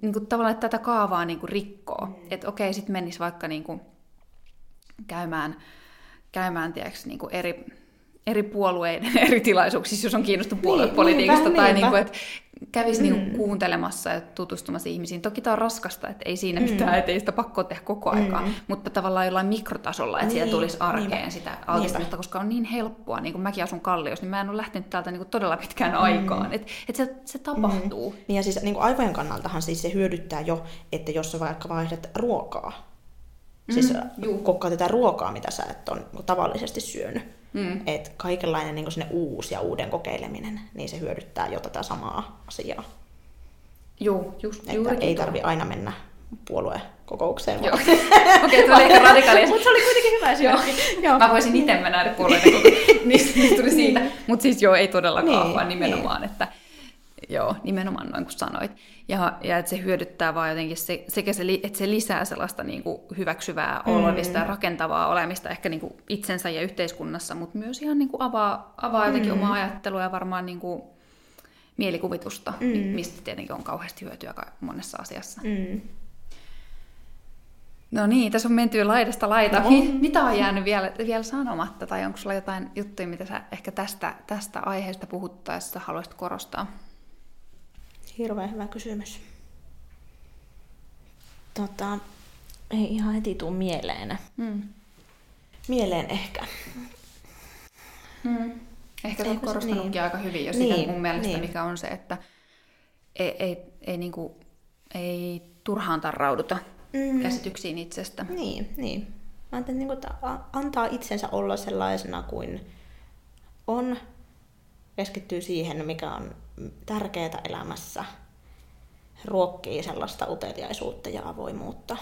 niin kuin, tavallaan että tätä kaavaa niin kuin rikkoo, mm. että okei, sitten menisi vaikka niin kuin, käymään, käymään tiedätkö, niin kuin eri, eri puolueiden eri tilaisuuksissa, jos on kiinnostunut puoluepolitiikasta, niin, tai niin kuin, että kävisi mm. niinku kuuntelemassa ja tutustumassa ihmisiin. Toki tämä on raskasta, että ei siinä mm. mitään, että ei sitä pakko tehdä koko aikaa, mm. mutta tavallaan jollain mikrotasolla, että niin. siellä tulisi arkeen Niinpä. sitä altistumista, koska on niin helppoa, niin kuin mäkin asun Kalliossa, niin mä en ole lähtenyt täältä niin kuin todella pitkään mm. aikaan, että et se, se tapahtuu. Mm. Niin ja siis niin kuin aivojen kannaltahan siis se hyödyttää jo, että jos sä vaikka vaihdat ruokaa, Siis mm, kokkaa tätä ruokaa, mitä sä et ole niin tavallisesti syönyt. Mm. Että kaikenlainen niin sinne uusi ja uuden kokeileminen, niin se hyödyttää jo tätä samaa asiaa. Joo, just Että ei tarvi tuo. aina mennä puoluekokoukseen. Joo. Okei, okay, oli ehkä radikaali. Mutta se oli kuitenkin hyvä joo. Mä voisin itse mennä puolueiden niin, niin tuli siitä. Mutta siis joo, ei todellakaan, niin, vaan nimenomaan, niin. että Joo, nimenomaan noin kuin sanoit. Ja, ja että se hyödyttää vaan jotenkin se, sekä se, että se lisää sellaista niin kuin hyväksyvää mm. olemista ja rakentavaa olemista ehkä niin kuin itsensä ja yhteiskunnassa, mutta myös ihan niin kuin avaa, avaa jotenkin mm. omaa ajattelua ja varmaan niin kuin mielikuvitusta, mm. mistä tietenkin on kauheasti hyötyä monessa asiassa. Mm. No niin, tässä on menty laidasta laita. No. Mitä on jäänyt vielä, vielä sanomatta, tai onko sulla jotain juttuja, mitä sä ehkä tästä, tästä aiheesta puhuttaessa haluaisit korostaa? Hirveän hyvä kysymys. Tota, ei ihan heti tuu mieleen. Mm. Mieleen ehkä. Mm. Ehkä se on korostanutkin niin. aika hyvin jo sitä niin. mun mielestä, niin. mikä on se, että ei, ei, ei, niinku, ei turhaan tarrauduta mm. käsityksiin itsestä. Niin, niin. Mä ajattelin, niin että antaa itsensä olla sellaisena kuin on, keskittyy siihen, mikä on tärkeää elämässä, ruokkii sellaista uteliaisuutta ja avoimuutta.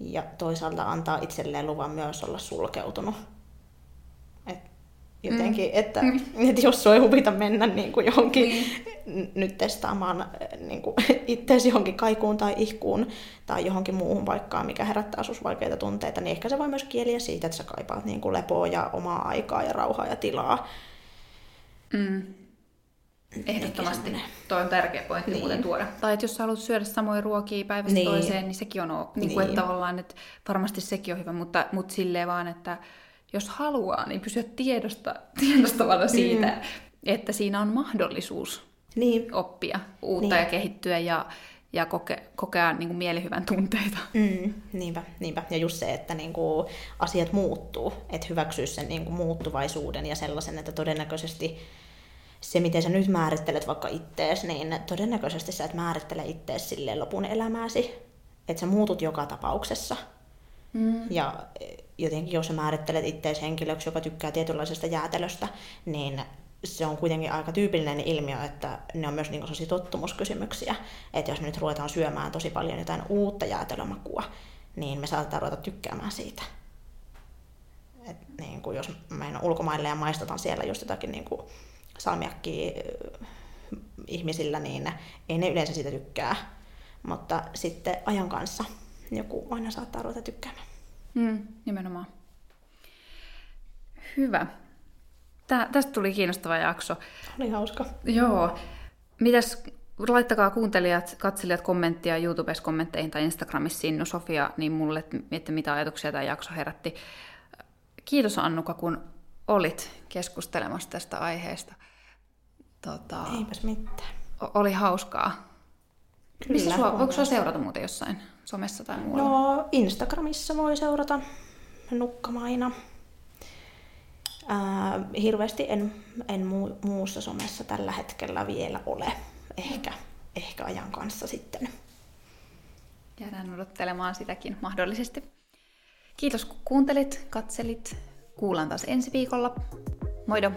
Ja toisaalta antaa itselleen luvan myös olla sulkeutunut. Et jotenkin, mm. että, mm. että jos sua ei huvita mennä niin kuin johonkin mm. nyt testaamaan niin kuin itseäsi johonkin kaikuun tai ihkuun tai johonkin muuhun paikkaan, mikä herättää sus vaikeita tunteita, niin ehkä se voi myös kieliä siitä, että sä kaipaat niin kuin lepoa ja omaa aikaa ja rauhaa ja tilaa Mm. Ehdottomasti. Toi on tärkeä pointti niin. muuten tuoda. Tai että jos sä haluat syödä samoja ruokia päivästä niin. toiseen, niin sekin on, niin kuin, niin. että tavallaan, että varmasti sekin on hyvä, mutta, mutta silleen vaan, että jos haluaa, niin pysyä tiedosta, tiedostavana siitä, mm. että siinä on mahdollisuus niin. oppia uutta niin. ja kehittyä ja, ja koke, kokea niin kuin mielihyvän tunteita. Mm, niinpä, niinpä. Ja just se, että niin kuin asiat muuttuu, että hyväksyy sen niin kuin muuttuvaisuuden ja sellaisen, että todennäköisesti se, miten sä nyt määrittelet vaikka ittees, niin todennäköisesti sä et määrittele ittees silleen lopun elämääsi. Että sä muutut joka tapauksessa. Mm. Ja jotenkin jos sä määrittelet ittees henkilöksi, joka tykkää tietynlaisesta jäätelöstä, niin se on kuitenkin aika tyypillinen ilmiö, että ne on myös niin kuin tottumuskysymyksiä. Että jos me nyt ruvetaan syömään tosi paljon jotain uutta jäätelömakua, niin me saatetaan ruveta tykkäämään siitä. Et niin kuin jos menen ulkomaille ja maistetaan siellä just jotakin niin kuin salmiakkia ihmisillä, niin ei ne yleensä siitä tykkää. Mutta sitten ajan kanssa joku aina saattaa ruveta tykkäämään. Mm, nimenomaan. Hyvä. Tää, tästä tuli kiinnostava jakso. Oli hauska. Joo. Mitäs, laittakaa kuuntelijat, katselijat kommenttia YouTubessa kommentteihin tai Instagramissa Sinnu Sofia, niin mulle, että mitä ajatuksia tämä jakso herätti. Kiitos Annuka, kun olit keskustelemassa tästä aiheesta. Tota, Eipäs mitään. Oli hauskaa. Kyllä, Missä sua, voiko sinua seurata muuten jossain somessa tai muualla? No, Instagramissa voi seurata nukkamaina. Ää, hirveästi en, en muu, muussa somessa tällä hetkellä vielä ole. Ehkä, ehkä ajan kanssa sitten. Jäädään odottelemaan sitäkin mahdollisesti. Kiitos kun kuuntelit, katselit. Kuullaan taas ensi viikolla. Moido!